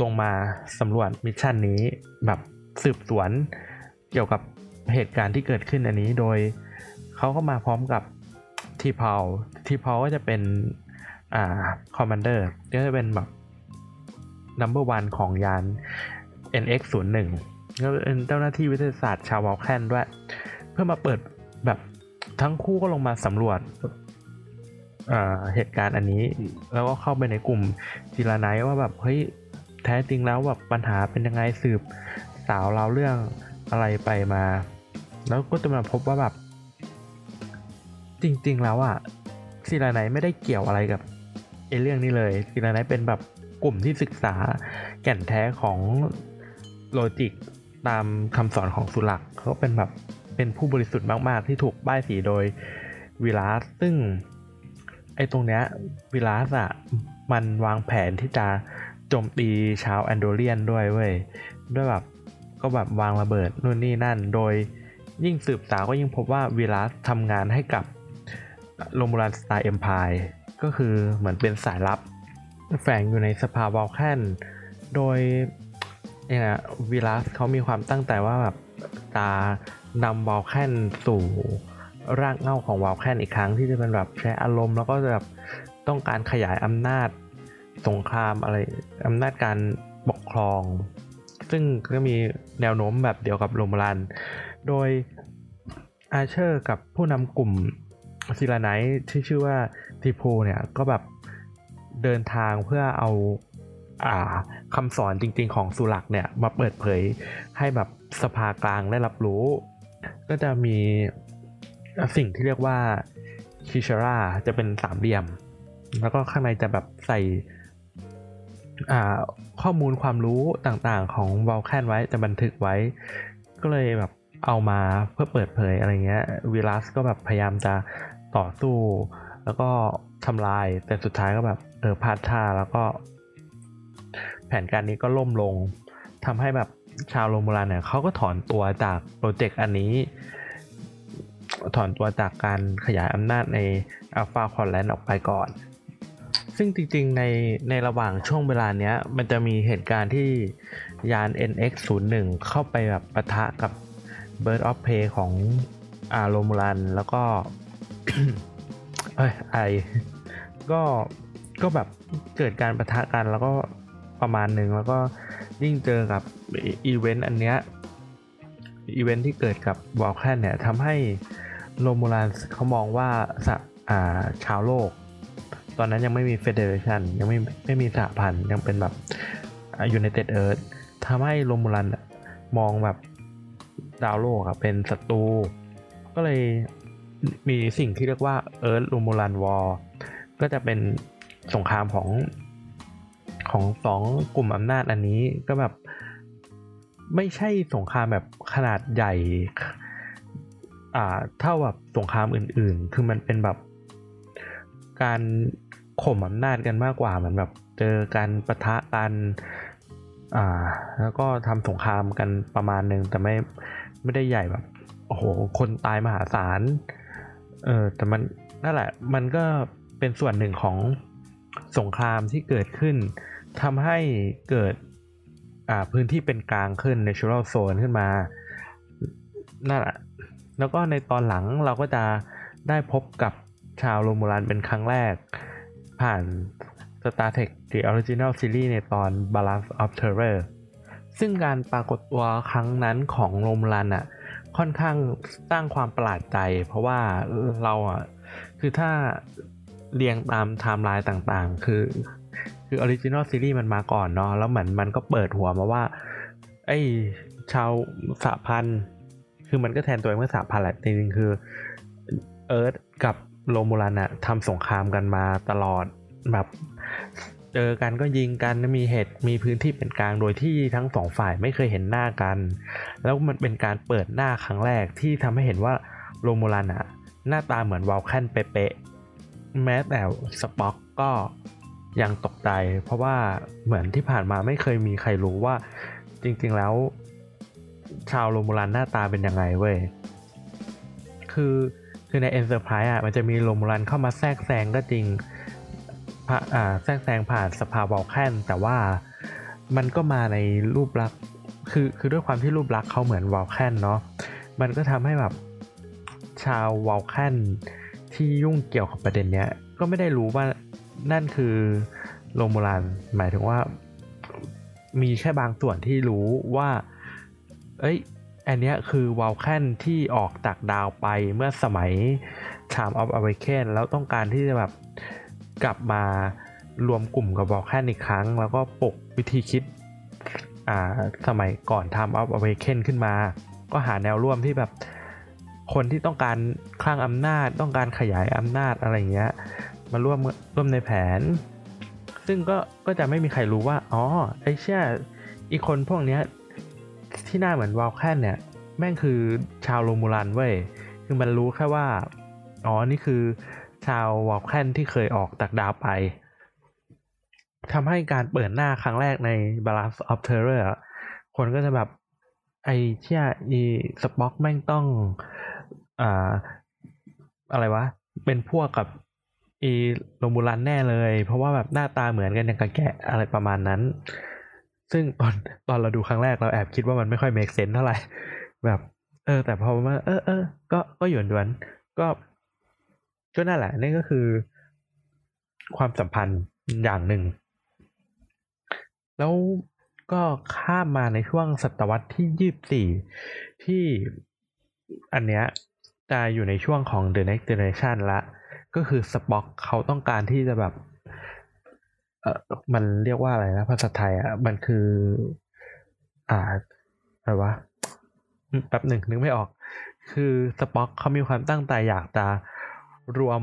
ลงมาสำรวจ mission นี้แบบสืบสวนเกี่ยวกับเหตุการณ์ที่เกิดขึ้นอันนี้โดยเขาก็มาพร้อมกับทีเพาวทีเพาวก็จะเป็นอ่า commander ก็จะเป็นแบบ number one ของยาน NX 0 1 ก็เป็นเจ้าหน้าที่วิทยาศาสตร์ชาววอลแคนด้วย เพื่อมาเปิด แบบทั้งคู่ก็ลงมาสำรวจเหตุการณ์อันนี้ แล้วก็เข้าไปในกลุ่มจีราไนว่าแบบเฮ้ยแท้จริงแล้วแบบปัญหาเป็นยังไงสืบสาวเราเรื่องอะไรไปมา แล้วก็จะมาพบว่าแบบ จริง ๆ แล้วอะซีราไนไม่ได้เกี่ยวอะไรกับไอเรื่องนี้เลยซีราไนเป็นแบบกลุ่มที่ศึกษาแก่นแท้ของโลจิกตามคำสอนของสุลักเขาเป็นแบบ เป็นผู้บริสุทธิ์มากๆ ที่ถูกป้ายสีโดยวิลาสซึ่งไอ้ตรงเนี้ยวิลาสอะมันวางแผนที่จะโจมตีชาวแอนโดเรียนด้วยเว้ยด้วยแบบก็แบบวางระเบิดนู่นนี่นั่น โดยยิ่งสืบสาวก็ยิ่งพบว่าวิลาสทำงานให้กับโรมูลันสไตล์เอ็มพายก็คือเหมือนเป็นสายลับ แฝงอยู่ในสภาวอลแคนโดยเนี่ยวิลัสเขามีความตั้งใจว่าแบบ ตานำวอลแคนสู่รากเหง้าของวอลแคนอีกครั้งที่จะเป็นแบบใช้อารมณ์แล้วก็แบบต้องการขยายอำนาจสงครามอะไรอำนาจการปกครอง ซึ่งก็มีแนวโน้มแบบเดียวกับโรมูลัน โดยอาเชอร์กับผู้นำกลุ่มซีราไนท์ที่ชื่อว่าทีพูเนี่ยก็แบบเดินทางเพื่อเอาอ่าคำสอนจริงๆของสุลักเนี่ยมาเปิดเผยให้แบบ สภากลางได้รับรู้ ก็จะมีสิ่งที่เรียกว่าคิชราจะเป็นสามเหลี่ยม แล้วก็ข้างในจะแบบใส่ข้อมูลความรู้ต่างๆของวอลแคนไว้จะบันทึกไว้ ก็เลยแบบเอามาเพื่อเปิดเผยอะไรเงี้ยวิลัสก็แบบพยายามจะต่อสู้ แล้วก็ทำลายแต่สุดท้ายก็แบบเออพลาดท่าแล้วก็ แผนการนี้ก็ล่มลงทำให้แบบ ชาวโรมูลันเนี่ยเขาก็ถอนตัวจาก project อันนี้ ถอนตัวจากการขยายอำนาจใน Alpha Quadrant ออกไปก่อน ซึ่งจริงๆในในระหว่างช่วงเวลาเนี้ย มันจะมีเหตุการณ์ที่ยาน NX01 เข้าไปแบบปะทะกับ Bird of Prey ของอาโรมูลันแล้วก็เอ้ยไอก็ก็แบบเกิดการปะทะกันแล้วก็ประมาณหนึ่งแล้วก็ ยิ่งเจอกับอีเวนต์อันเนี้ยอีเวนต์ที่เกิดกับวอลแคนเนี่ยทำให้โรมูลันเขามองว่าสอ่าชาวโลก ตอนนั้นยังไม่มี Federation ยังไม่ไม่มีสหพันธ์ยังเป็นแบบอ United Earth ทำให้โรมูลันมองแบบดาวโลกอะเป็นศัตรูก็เลยมีสิ่งที่เรียกว่าเอิร์ธโรมูลันวอลก็จะเป็นสงครามของ ของสองกลุ่มอำนาจอันนี้ก็แบบไม่ใช่สงครามแบบขนาดใหญ่อ่าเท่าแบบสงครามอื่น ๆ คือมันเป็นแบบการข่มอำนาจกันมากกว่าเหมือนแบบเจอการประทะกันอ่า แล้วก็ทำสงครามกันประมาณหนึ่งแต่ไม่ไม่ได้ใหญ่แบบโอ้โหคนตายมหาศาลเออแต่มันนั่นแหละ มันก็เป็นส่วนหนึ่งของสงครามที่เกิดขึ้น ทำให้เกิดพื้นที่เป็นกลางขึ้น natural zone ขึ้นมา นั่นแหละแล้วก็ในตอนหลังเราก็จะได้พบกับชาวโรมูลันเป็นครั้งแรก ผ่าน Star Trek The Original Series ในตอน Balance of Terror ซึ่งการปรากฏตัวครั้งนั้นของโรมูลันอะค่อนข้างสร้างความประหลาดใจ เพราะว่าเราอะคือถ้าเรียงตามไทม์ไลน์ต่างๆ คือ คือ Original Series มันมาก่อนเนาะแล้วเหมือนมันก็เปิดหัวมาว่า ไอ้ชาวสหพันธ์คือมันก็แทนตัวเองว่าสหพันธ์แหละจริงๆคือเอิร์ธกับโรมูลันอะทำสงครามกันมาตลอดแบบเจอกันก็ยิงกันมีเหตุมีพื้นที่เป็นกลางโดยที่ทั้งสองฝ่ายไม่เคยเห็นหน้ากัน แล้วมันเป็นการเปิดหน้าครั้งแรกที่ทำให้เห็นว่าโรมูลันอะหน้าตาเหมือนวอลแคนเป๊ะแม้แต่สป็อกก็ ยังตกใจ เพราะว่าเหมือนที่ผ่านมาไม่เคยมีใครรู้ว่าจริง ๆ แล้ว ชาวโรมูลันหน้าตาเป็นยังไงเว้ย คือคือใน Enterprise อะมันจะมีโรมูลันเข้ามาแทรกแซงก็จริงอ่าแทรกแซงผ่านสภาวอลแคนแต่ว่ามันก็มาในรูปลักษณ์คือคือด้วยความที่รูปลักษณ์เขาเหมือนวอลแคนเนาะมันก็ทำให้แบบชาววอลแคนที่ยุ่งเกี่ยวกับประเด็นเนี้ยก็ไม่ได้รู้ว่า นั่นคือโรมูลันหมายถึงว่า มีแค่บางส่วนที่รู้ว่า เอ้ย อันเนี้ยคือวอลแคนที่ออกจากดาวไปเมื่อสมัย Time of Awaken แล้วต้องการที่จะแบบกลับมารวมกลุ่มกับวอลแคนอีกครั้ง แล้วก็ปลุกวิธีคิดอ่าสมัยก่อน Time of Awaken ขึ้นมา ก็หาแนวร่วมที่แบบคนที่ต้องการคลั่งอำนาจต้องการขยายอำนาจอะไรเงี้ย มาร่วมร่วมในแผน ซึ่งก็ก็จะไม่มีใครรู้ว่า อ๋อ ไอเชี่ยอีกคนพวกเนี้ย ที่หน้าเหมือนวอลแคนเนี่ย แม่งคือชาวโรมูลันเว้ย คือมันรู้แค่ว่า อ๋อ นี่คือชาววอลแคนที่เคยออกจากดาวไปทำให้การเปิดหน้าครั้งแรกใน Balance of Terror คนก็จะแบบ ไอเชี่ยอีสป็อกแม่งต้อง อ่า อะไรวะ เป็นพวกกับ อีโรมูลันแน่เลย เพราะว่าแบบหน้าตาเหมือนกันอย่างกับแกะอะไรประมาณนั้น ซึ่งตอนตอนเราดูครั้งแรกเราแอบคิดว่ามันไม่ค่อย make sense เท่าไหร่ แบบ เออ แต่พอมาเออเออก็ก็หยวนดวนก็ก็นั่นแหละนี่ก็คือ ความสัมพันธ์อย่างหนึ่ง แล้วก็ข้ามมาในช่วงศตวรรษที่ยี่สี่ที่อันเนี้ยจะอยู่ในช่วงของ The Next Generation ละ ก็คือสป็อกเขาต้องการที่จะแบบเออมันเรียกว่าอะไรนะภาษาไทยอะมันคือ อ่าอะไรวะแป๊บหนึ่งนึกไม่ออก คือสป็อกเขามีความตั้งใจอยากจะรวม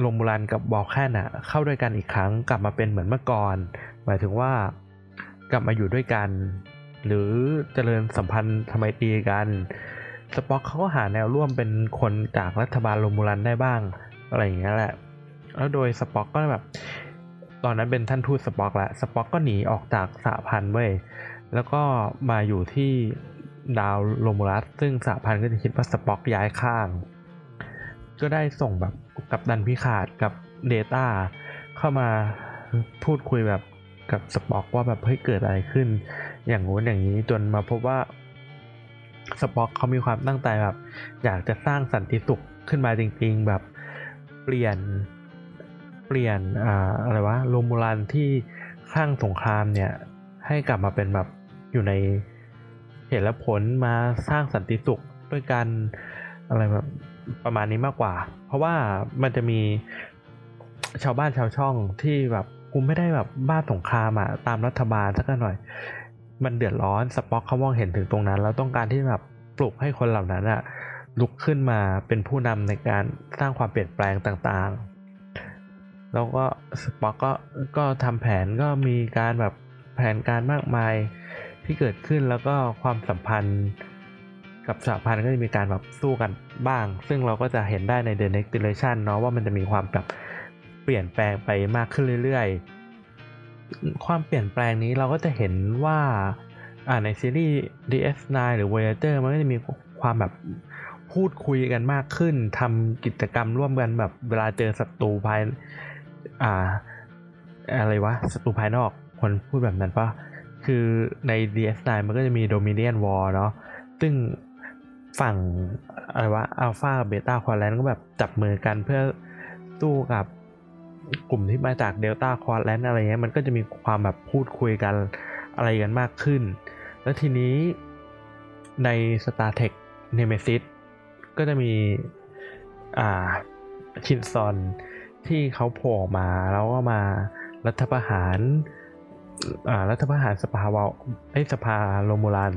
โรมูลันกับบอลแค่นอะ เข้าด้วยกันอีกครั้งกลับมาเป็นเหมือนเมื่อก่อน หมายถึงว่ากลับมาอยู่ด้วยกัน หรือเจริญสัมพันธ์ทำไมตีกัน สป็อกเขาก็หาแนวร่วมเป็นคนจากรัฐบาลโรมูลันได้บ้าง อะไรอย่างเงี้ยแหละ แล้วโดยสป็อกก็แบบ ตอนนั้นเป็นท่านทูตสป็อกแล้วสป็อกก็หนีออกจากสหพันธ์เว้ย แล้วก็มาอยู่ที่ดาวโรมูลัส ซึ่งสหพันธ์ก็จะคิดว่าสป็อกย้ายข้าง ก็ได้ส่งแบบกับดันพิขาดกับเดต้าเข้ามาพูดคุยแบบกับสป็อกว่าแบบเฮ้ยเกิดอะไรขึ้น อย่างงู้นอย่างนี้จนมาพบว่าสป็อกเขามีความตั้งใจแบบ อยากจะสร้างสันติสุขขึ้นมาจริง ๆ แบบ เปลี่ยนเปลี่ยนอ่าอะไรวะโรมูลันที่ข้างสงครามเนี่ย ให้กลับมาเป็นแบบอยู่ในเหตุและผลมาสร้างสันติสุขด้วยกันอะไรแบบประมาณนี้มากกว่า เพราะว่ามันจะมีชาวบ้านชาวช่องที่แบบกูไม่ได้แบบบ้าสงครามอะตามรัฐบาลสักหน่อย มันเดือดร้อนสป็อกเขามองเห็นถึงตรงนั้น แล้วต้องการที่แบบปลุกให้คนเหล่านั้นอะ ลุกขึ้นมาเป็นผู้นำในการสร้างความเปลี่ยนแปลงต่างๆ แล้วก็สป็อกก็ก็ทำแผนก็มีการแบบแผนการมากมายที่เกิดขึ้นแล้วก็ความสัมพันธ์กับสหพันธ์ก็จะมีการแบบสู้กันบ้าง ซึ่งเราก็จะเห็นได้ใน The Next Generation เนาะว่ามันจะมีความแบบเปลี่ยนแปลงไปมากขึ้นเรื่อยๆ ความเปลี่ยนแปลงนี้เราก็จะเห็นว่าอ่าในซีรีส์ DS9 หรือ Voyager มันก็จะมีความแบบ พูดคุยกันมากขึ้นทำกิจกรรมร่วมกันแบบเวลาเจอศัตรูภายอ่า อะไรวะศัตรูภายนอกคนพูดแบบนั้นปะคือใน DS9 มันก็จะมี Dominion War เนาะซึ่งฝั่งอะไรวะอัลฟาเบต้าควอแลนก็แบบจับมือกันเพื่อสู้กับกลุ่มที่มาจากเดลต้าควอแลนอะไรเงี้ยมันก็จะมีความแบบพูดคุยกันอะไรกันมากขึ้น แล้วทีนี้ใน Star Trek Nemesis ก็จะมีอ่าชินซอนที่เขาโผล่มาแล้วก็มารัฐประหารอ่ารัฐประหารสภาวะไอสภาโรมูลัน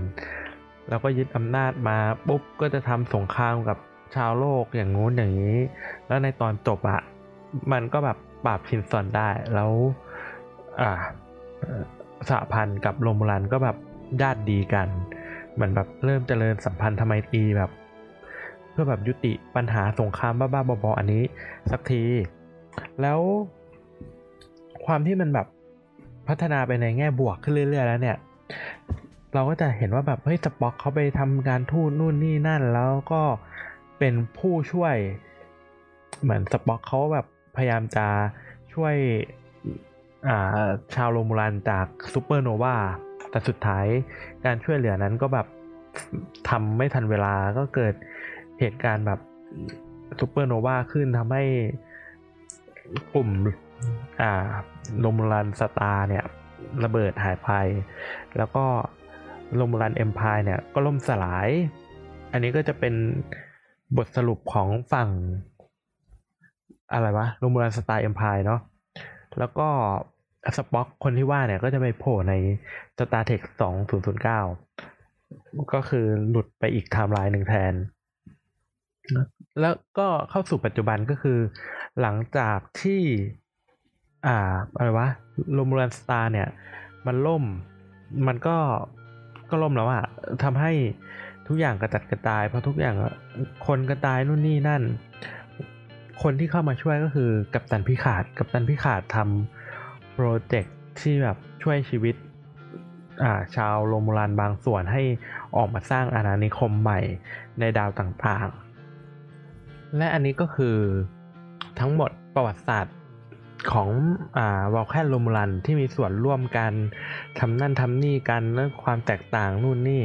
แล้วก็ยึดอำนาจมาปุ๊บก็จะทำสงครามกับชาวโลกอย่างงู้นอย่างนี้ แล้วในตอนจบอะมันก็แบบปราบชินซอนได้แล้วอ่าสหพันธ์กับโรมูลันก็แบบญาติดีกัน เหมือนแบบเริ่มเจริญสัมพันธ์ทำไมตีแบบ พื่อแบบยุติปัญหาสงครามบ้าๆบอๆอันนี้สักที แล้วความที่มันแบบพัฒนาไปในแง่บวกขึ้นเรื่อยๆแล้วเนี่ย เราก็จะเห็นว่าแบบเฮ้ยสป็อกเขาไปทำการทูตนู่นนี่นั่น แล้วก็เป็นผู้ช่วย เหมือนสป็อกเขาแบบพยายามจะช่วยาชาวโรมูลันจากซูเปอร์โนวาแต่สุดท้ายการช่วยเหลือนั้นก็แบบทำไม่ทันเวลาก็เกิด เหตุการณ์แบบซูเปอร์โนวาขึ้นทำให้กลุ่มอ่าโรมูลันสตาร์เนี่ย ระเบิดหายไป แล้วก็โรมูลันเอ็มพายเนี่ย ก็ล่มสลาย อันนี้ก็จะเป็นบทสรุปของฝั่ง อะไรวะ Romulan Star Empire เนาะแล้วก็สป็อกคนที่ว่าเนี่ยก็จะไปโผล่ใน Star Trek 2009 ก็คือหลุดไปอีกไทม์ไลน์หนึ่งแทน แล้วก็เข้าสู่ปัจจุบันก็คือ หลังจากที่ อ่าอะไรวะ Romulan Star เนี่ย มันล่มมันก็ก็ล่มแล้วอะทำให้ทุกอย่างกระจัดกระจายเพราะทุกอย่างคนกระจายนู่นนี่นั่น คนที่เข้ามาช่วยก็คือกัปตันพิขาดกัปตันพิขาดทำโปรเจกต์ที่แบบช่วยชีวิตอ่าชาวโรมูลันบางส่วนให้ออกมาสร้างอาณานิคมใหม่ในดาวต่างๆ และอันนี้ก็คือทั้งหมดประวัติศาสตร์ของอ่าวอลแคนโรมูลันที่มีส่วนร่วมกันทำนั่นทำนี่กันและความแตกต่างนู่นนี่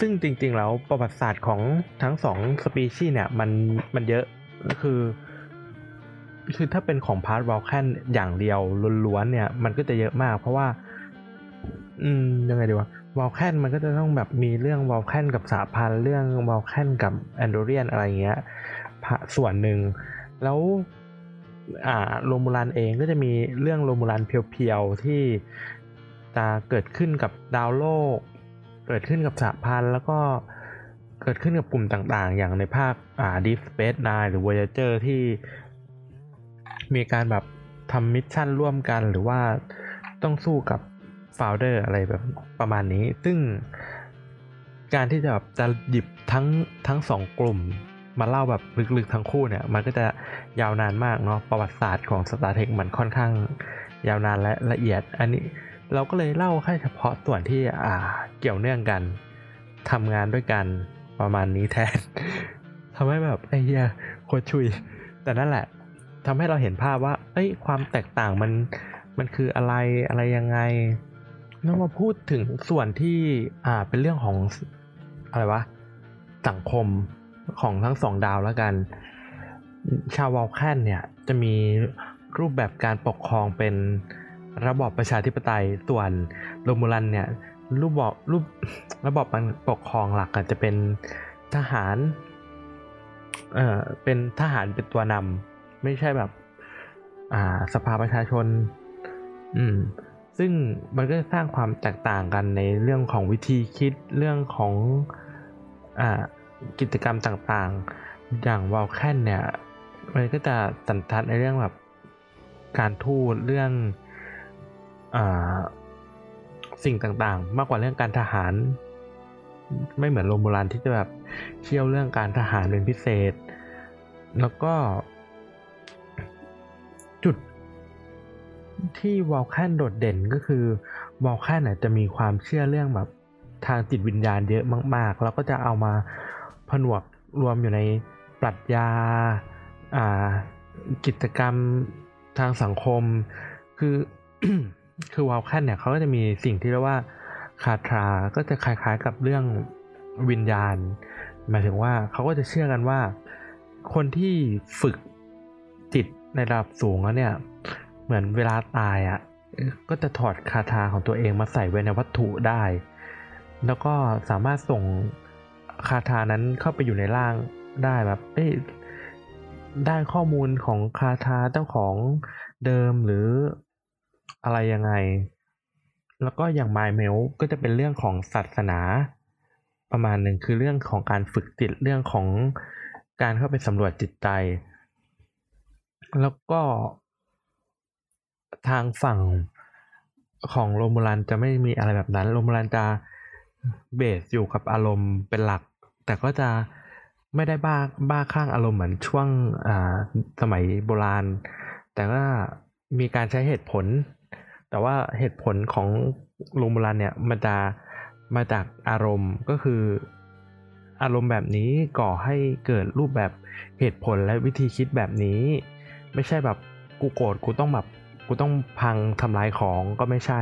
ซึ่งจริงๆแล้วประวัติศาสตร์ของทั้งสองสปีชีส์เนี่ยมันมันเยอะคือคือถ้าเป็นของ part วอลแคนอย่างเดียวล้วนๆเนี่ย มันก็จะเยอะมาก เพราะว่า อืมยังไงดีวะวอลแคนมันก็จะต้องแบบมีเรื่องวอลแคนกับสหพันธ์เรื่องวอลแคนกับแอนโดเรียนอะไรเงี้ย ส่วนหนึ่ง แล้วอ่าโรมูลันเองก็จะมีเรื่องโรมูลัน pure ๆ ที่จะเกิดขึ้นกับดาวโลก เกิดขึ้นกับสหพันธ์แล้วก็เกิดขึ้นกับกลุ่มต่างๆ อย่างในภาคอ่า Deep Space Nine หรือ Voyager ที่มีการแบบทำ mission ร่วมกันหรือว่าต้องสู้กับ Founder อะไรแบบประมาณนี้ ซึ่งการที่จะแบบจะหยิบทั้งทั้งสองกลุ่ม มาเล่าแบบลึกๆทั้งคู่เนี่ย มันก็จะยาวนานมากเนาะประวัติศาสตร์ของ Star Trek มันค่อนข้างยาวนานและละเอียด อันนี้เราก็เลยเล่าแค่เฉพาะส่วนที่อ่าเกี่ยวเนื่องกันทำงานด้วยกันประมาณนี้แทนทำให้แบบไอ้เหี้ยโคตรชุย แต่นั่นแหละทำให้เราเห็นภาพว่า เอ้ยความแตกต่างมันมันคืออะไรอะไรยังไงแล้วมาพูดถึงส่วนที่อ่าเป็นเรื่องของอะไรวะสังคม ของทั้งสองดาวแล้วกัน ชาววอลแคนเนี่ยจะมีรูปแบบการปกครองเป็นระบอบประชาธิปไตยส่วนโรมูลันเนี่ยรูปบอกรูประบอบปกครองหลักจะเป็นทหารเอ่อเป็นทหารเป็นตัวนำไม่ใช่แบบ อ่าสภาประชาชน อืมซึ่งมันก็สร้างความแตกต่างกันในเรื่องของวิธีคิดเรื่องของอ่า กิจกรรมต่างๆ อย่างวอลแคนเนี่ย มันก็จะสันทัดในเรื่องแบบการทูตเรื่องอสิ่งต่างๆ มากกว่าเรื่องการทหาร ไม่เหมือนโรมูลันที่จะแบบเชี่ยวเรื่องการทหารเป็นพิเศษ แล้วก็จุดที่วอลแคนโดดเด่นก็คือวอลแคนจะมีความเชื่อเรื่องแบบทางจิตวิญญาณเยอะมาก ๆ แล้วก็จะเอามา ผนวกรวมอยู่ในปรัชญากิจกรรมทางสังคม คือคือวาลแคนเนี่ยเขาก็จะมีสิ่งที่เรียกว่าคาทราก็จะคล้ายๆกับเรื่องวิญญาณ หมายถึงว่าเขาก็จะเชื่อกันว่า คนที่ฝึกจิตในระดับสูงแล้วเนี่ย เหมือนเวลาตายอะ่ะก็จะถอดคาถาของตัวเองมาใส่ไว้ในวัตถุได้ แล้วก็สามารถส่ง คาถานั้นเข้าไปอยู่ในร่างได้แบบเอ้ได้ข้อมูลของคาถาเจ้าของเดิมหรืออะไรยังไง แล้วก็อย่าง My m a i l ก็จะเป็นเรื่องของศาสนาประมาณหนึ่งคือเรื่องของการฝึกจิตเรื่องของการเข้าไปสำรวจจิตใจ แล้วก็ทางฝั่งของโรมูลันจะไม่มีอะไรแบบนั้น โรมูลันจะเบสอยู่กับอารมณ์เป็นหลัก แต่ก็จะไม่ได้บ้าบ้าคลั่งอารมณ์เหมือนช่วงสมัยโบราณ แต่ว่ามีการใช้เหตุผล แต่ว่าเหตุผลของลุงโบราณเนี่ยมันจะมาจากอารมณ์ก็คืออารมณ์แบบนี้ก่อให้เกิดรูปแบบเหตุผลและวิธีคิดแบบนี้ ไม่ใช่แบบกูโกรธกูต้องแบบกูต้องพังทำลายของก็ไม่ใช่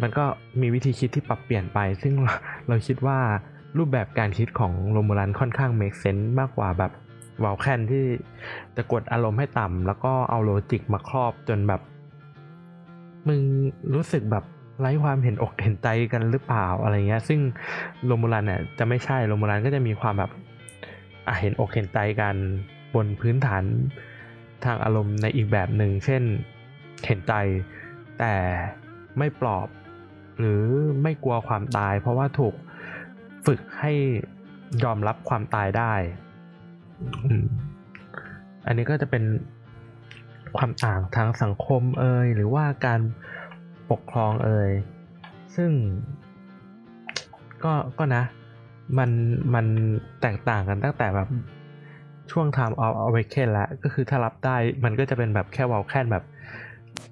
มันก็มีวิธีคิดที่ปรับเปลี่ยนไป ซึ่งเราคิดว่า รูปแบบการคิดของโรมูลันค่อนข้าง make sense มากกว่าแบบวอลแคนที่จะกดอารมณ์ให้ต่ำแล้วก็เอา logic มาครอบจนแบบ มึงรู้สึกแบบไร้ความเห็นอกเห็นใจกันหรือเปล่าอะไรเงี้ย ซึ่งโรมูลันเนี่ยจะไม่ใช่โรมูลันก็จะมีความแบบอะเห็นอกเห็นใจกันบนพื้นฐานทางอารมณ์ในอีกแบบหนึ่งเช่นเห็นใจแต่ไม่ปลอบ หรือไม่กลัวความตาย เพราะว่าถูก ฝึกให้ยอมรับความตายได้อันนี้ก็จะเป็นความต่างทางสังคมเอ่ยหรือว่าการปกครองเอ่ยซึ่งก็ก็นะ มันมันแตกต่างกันตั้งแต่แบบช่วง time of awaken ล้วก็คือถ้ารับได้มันก็จะเป็นแบบแค่วอลแคนแบบ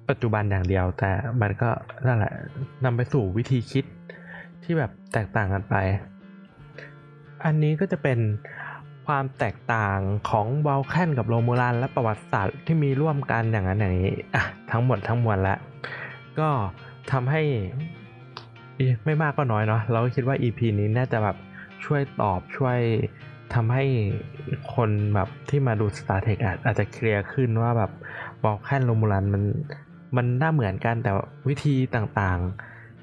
ปัจจุบันอย่างเดียว แต่มันก็นั่นแหละนำไปสู่วิธีคิดที่แบบแตกต่างกันไป อันนี้ก็จะเป็นความแตกต่างของวอลแคนกับโรมูลันและประวัติศาสตร์ที่มีร่วมกันอย่างนั้นอย่างนี้อะทั้งหมดทั้งมวลแล้วก็ทำให้ไม่มากก็น้อยเนาะเราก็คิดว่า EP นี้น่าจะแบบช่วยตอบช่วยทำให้คนแบบที่มาดู Star Trek อาจจะเคลียร์ขึ้นว่าแบบบอกแค่โรมูลันมันมันน่าเหมือนกันแต่วิธีต่าง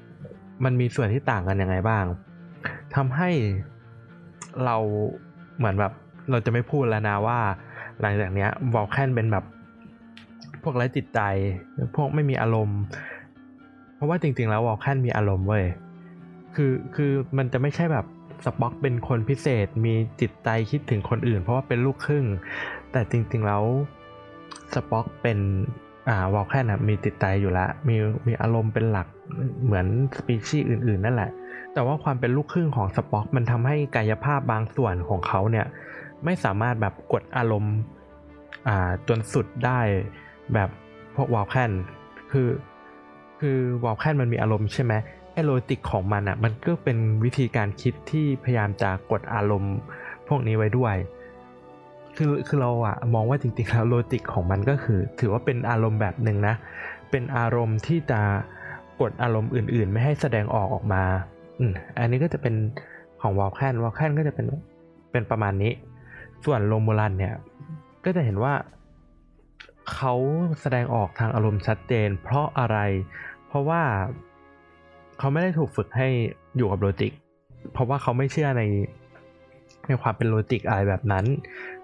ๆ มันมีส่วนที่ต่างกันยังไงบ้างทำให้ เราเหมือนแบบเราจะไม่พูดแล้วนะว่า หลังจากเนี้ยวอลแคนเป็นแบบพวกไร้จิตใจ พวกไม่มีอารมณ์ เพราะว่าจริง ๆ แล้ววอลแคนมีอารมณ์เว้ยคือคือมันจะไม่ใช่แบบสป็อกเป็นคนพิเศษมีจิตใจคิดถึงคนอื่น เพราะว่าเป็นลูกครึ่ง แต่จริง ๆ แล้วสป็อกเป็นอ่าวอลแคนมีจิตใจอยู่แล้วมีมีอารมณ์เป็นหลักเหมือนสปีชีส์อื่น ๆ นั่นแหละ แต่ว่าความเป็นลูกครึ่งของสป็อกมันทำให้กายภาพบางส่วนของเขาเนี่ยไม่สามารถแบบกดอารมณ์อ่าจนสุดได้แบบพวกวอลแคนคือคือวอลแคนมันมีอารมณ์ใช่ไหมไอ logic ของมันอะ่ะมันก็เป็นวิธีการคิดที่พยายามจะกดอารมณ์พวกนี้ไว้ด้วย คือคือเราอะมองว่าจริงๆแล้วโลจิกของมันก็คือ ถือว่าเป็นอารมณ์แบบหนึ่งนะ เป็นอารมณ์ที่จะกดอารมณ์อื่นๆ ไม่ให้แสดงออกออกมา อันนี้ก็จะเป็นของวอลแคนวอลแคนก็จะเป็นเป็นประมาณนี้ ส่วนโรมูลันเนี่ย ก็จะเห็นว่าเขาแสดงออกทางอารมณ์ชัดเจน เพราะอะไร เพราะว่าเขาไม่ได้ถูกฝึกให้อยู่กับโลจิก เพราะว่าเขาไม่เชื่อในในความเป็นโลจิกอะไรแบบนั้น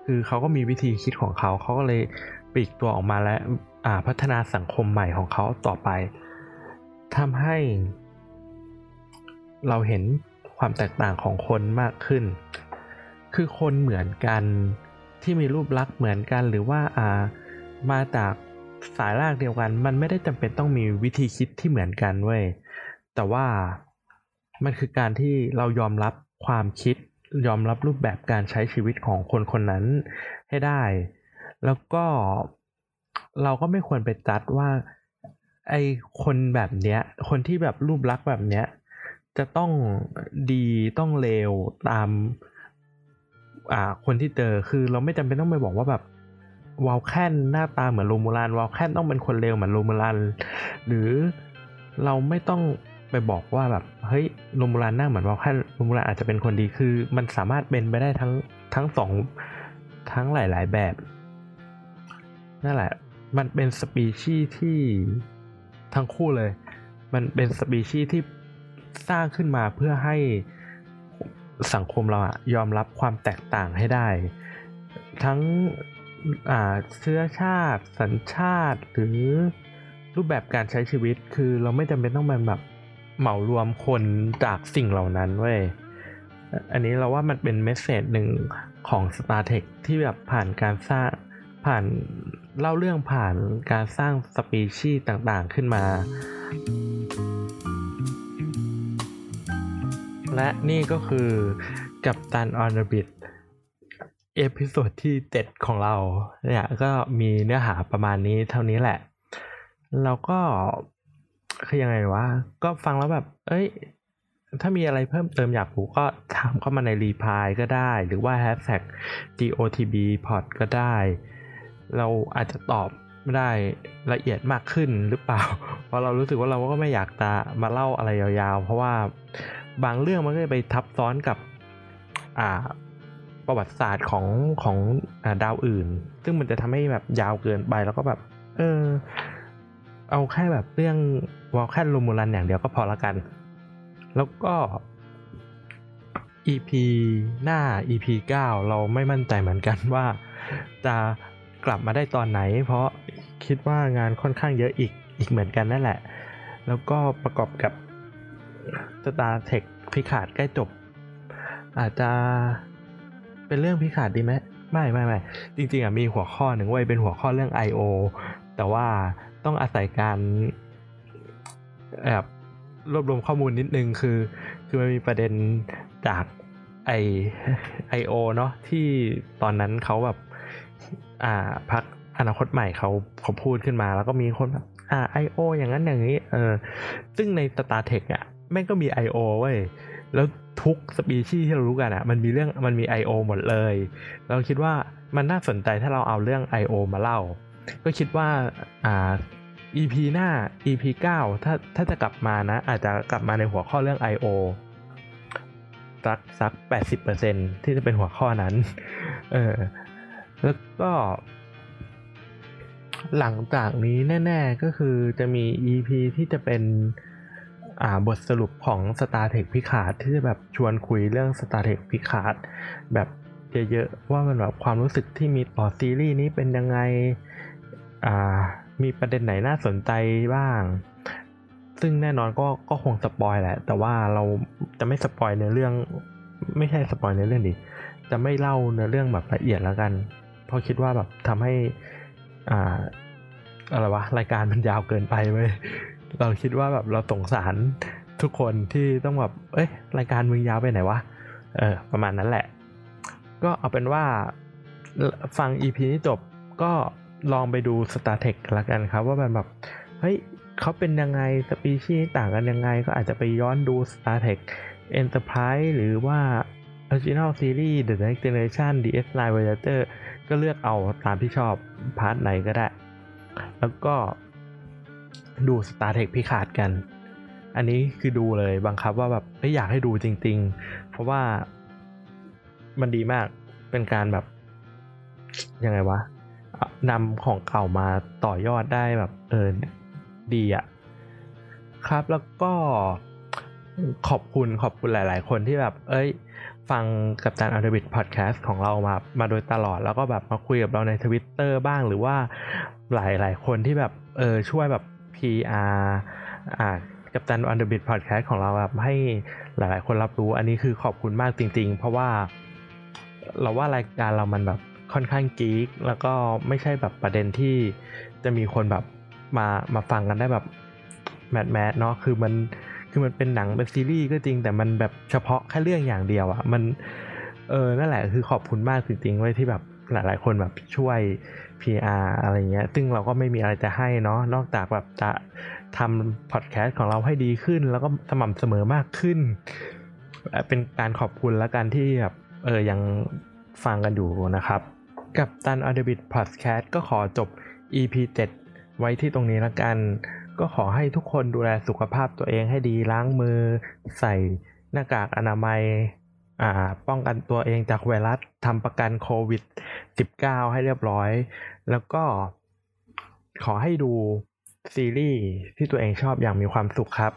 คือเขาก็มีวิธีคิดของเขาเขาก็เลยปลีกตัวออกมาและพัฒนาสังคมใหม่ของเขาต่อไปทำให้ เราเห็นความแตกต่างของคนมากขึ้น คือคนเหมือนกันที่มีรูปลักษณ์เหมือนกันหรือว่าอ่ามาจากสายรากเดียวกัน มันไม่ได้จำเป็นต้องมีวิธีคิดที่เหมือนกันเว้ยแต่ว่ามันคือการที่เรายอมรับความคิด ยอมรับรูปแบบการใช้ชีวิตของคนคนนั้นให้ได้ แล้วก็เราก็ไม่ควรไปจัดว่าไอคนแบบเนี้ย คนที่แบบรูปลักษณ์แบบเนี้ย จะต้องดีต้องเลวตาม อ่า คนที่เจอคือเราไม่จำเป็นต้องไปบอกว่าแบบวอลแคนหน้าตาเหมือนโรมูลานวอลแคนต้องเป็นคนเลวเหมือนโรมูลานหรือเราไม่ต้องไปบอกว่าแบบเฮ้ยโรมูลานหน้าเหมือนวอลแคนโรมูลานอาจจะเป็นคนดีคือ มันสามารถเป็นไปได้ทั้งทั้งสองทั้งหลาย ๆ แบบนั่นแหละ มันเป็นสปีชีส์ที่ทั้งคู่เลย มันเป็นสปีชีส์ที่ สร้างขึ้นมาเพื่อให้สังคมเราอะยอมรับความแตกต่างให้ได้ ทั้งเชื้อชาติ สัญชาติหรือรูปแบบการใช้ชีวิตคือเราไม่จำเป็นต้องเป็นแบบเหมารวมคนจากสิ่งเหล่านั้นเว้ยอันนี้เราว่ามันเป็นเมสเซจหนึ่งของ Star t e ทคที่แบบผ่านการสร้างผ่านเล่าเรื่องผ่านการสร้างสปีชีส์ต่างๆขึ้นมา และนี่ก็คือกับตัน on the beat episode ที่ 7 ของเราเนี่ยก็มีเนื้อหาประมาณนี้เท่านี้แหละ เราก็คือยังไงวะ ก็ฟังแล้วแบบ เอ้ย ถ้ามีอะไรเพิ่มเติมอยากรู้ก็ถามเข้ามาใน reply ก็ได้ หรือว่า hashtag GOTBpod ก็ได้ เราอาจจะตอบไม่ได้ละเอียดมากขึ้นหรือเปล่า เพราะเรารู้สึกว่าเราก็ไม่อยากจะมาเล่าอะไรยาวๆ เพราะว่า บางเรื่องมันก็จะไปทับซ้อนกับอ่าประวัติศาสตร์ของของอดาวอื่น ซึ่งมันจะทำให้แบบยาวเกินไปแล้วก็แบบ เออ เอาแค่แบบเรื่องวอลแคนโรมูลันอย่างเดียวก็พอละกัน แล้วก็ EP หน้า EP 9 เราไม่มั่นใจเหมือนกันว่า จะกลับมาได้ตอนไหน เพราะคิดว่างานค่อนข้างเยอะอีกอีกเหมือนกันนั่นแหละ แล้วก็ประกอบกับ Star Tech พิขาดใกล้จบ อาจจะเป็นเรื่องพิขาดดีไหมไม่ไม่ไม่จริง ๆอะมีหัวข้อหนึ่งไว้เป็นหัวข้อเรื่อง I.O. แต่ว่าต้องอาศัยการแอบรวบรวมข้อมูลนิดนึงคือ คือมันมีประเด็นจากไอไอโอเนาะที่ตอนนั้นเขาแบบ อ่าพักอนาคตใหม่เขาเขาพูดขึ้นมา แล้วก็มีคนแบบอ่าไอโออย่างนั้นอย่างนี้เออซึ่งใน Star Tech อะ ม่งก็มี I.O. เว้ยแล้วทุกสปีชีส์ที่เรารู้กันอะมันมีเรื่องมันมี I.O. หมดเลย เราคิดว่ามันน่าสนใจถ้าเราเอาเรื่อง I.O. มาเล่า ก็คิดว่าอ่า EP หน้า EP 9 ถ้าถ้าจะกลับมานะ อาจจะกลับมาในหัวข้อเรื่อง I.O. สักสัก 80%ที่จะเป็นหัวข้อนั้น เออ แล้วก็ หลังจากนี้แน่ ๆ ก็คือจะมี EP ที่จะเป็น อ่าบทสรุปของ Star Trek พิคาดที่จะแบบชวนคุยเรื่อง Star Trek พิคาดแบบเยอะๆว่ามันแบบความรู้สึกที่มีต่อซีรีส์นี้เป็นยังไงอ่ามีประเด็นไหนน่าสนใจบ้าง ซึ่งแน่นอนก็ก็คง spoil แหละ แต่ว่าเราจะไม่ spoil ในเรื่อง ไม่ใช่ spoil ในเรื่องดิจะไม่เล่าในเรื่องแบบละเอียดแล้วกัน เพราะคิดว่าแบบทำให้อ่าอะไรวะรายการมันยาวเกินไปเว้ย เราคิดว่าแบบเราสงสารทุกคนที่ต้องแบบ เอ้ยรายการมึงยาวไปไหนวะ เออ ประมาณนั้นแหละ ก็เอาเป็นว่าฟัง EP นี้จบก็ลองไปดู Star Trek ละกันครับ ว่ามันแบบเฮ้ยเขาเป็นยังไงสปีชีส์ต่างกันยังไง ก็อาจจะไปย้อนดู Star Trek Enterprise หรือว่า Original Series The Next Generation DS9 Voyager ก็เลือกเอาตามที่ชอบพาร์ทไหนก็ได้ แล้วก็ ดู Star Trek พิขาดกัน อันนี้คือดูเลยบังคับว่าแบบไม่อยากให้ดูจริง ๆ เพราะว่ามันดีมากเป็นการแบบยังไงวะนำของเก่ามาต่อยอดได้แบบเออดีอะครับแล้วก็ขอบคุณขอบคุณหลาย ๆ คนที่แบบ เอ้ย ฟังกับจัน on the beat พอดแคสต์ของเรามามาโดยตลอดแล้วก็แบบมาคุยกับเราในทวิตเตอร์บ้างหรือว่าหลาย ๆ คนที่แบบ เออช่วยแบบ PR อ่ากับจัน on the beat พอดแคสต์ของเราแบบให้หลาย ๆ คนรับรู้ อันนี้คือขอบคุณมากจริง ๆ เพราะว่าเราว่ารายการเรามันแบบค่อนข้างกี๊กแล้วก็ไม่ใช่แบบประเด็นที่จะมีคนแบบมามาฟังกันได้แบบแมทแมทเนาะคือมันคือมันเป็นหนังเป็นซีรีส์ก็จริง แต่มันแบบเฉพาะแค่เรื่องอย่างเดียวอะมันเออนั่นแหละคือขอบคุณมากจริงๆไว้ที่แบบ หลายๆคนแบบช่วย PR อะไรเงี้ย ซึ่งเราก็ไม่มีอะไรจะให้เนาะ นอกจากแบบจะทำพอดแคสต์ของเราให้ดีขึ้น แล้วก็สม่ำเสมอมากขึ้น เป็นการขอบคุณแล้วกันที่แบบเออยังฟังกันอยู่นะครับ กับตันอเดบิทพอดแคสต์ก็ขอจบ EP 7 ไว้ที่ตรงนี้ละกัน ก็ขอให้ทุกคนดูแลสุขภาพตัวเองให้ดีล้างมือ ใส่หน้ากากอนามัย ป้องกันตัวเองจากไวรัสทำประกันโควิด 19 ให้เรียบร้อย แล้วก็ขอให้ดูซีรีส์ที่ตัวเองชอบอย่างมีความสุขครับ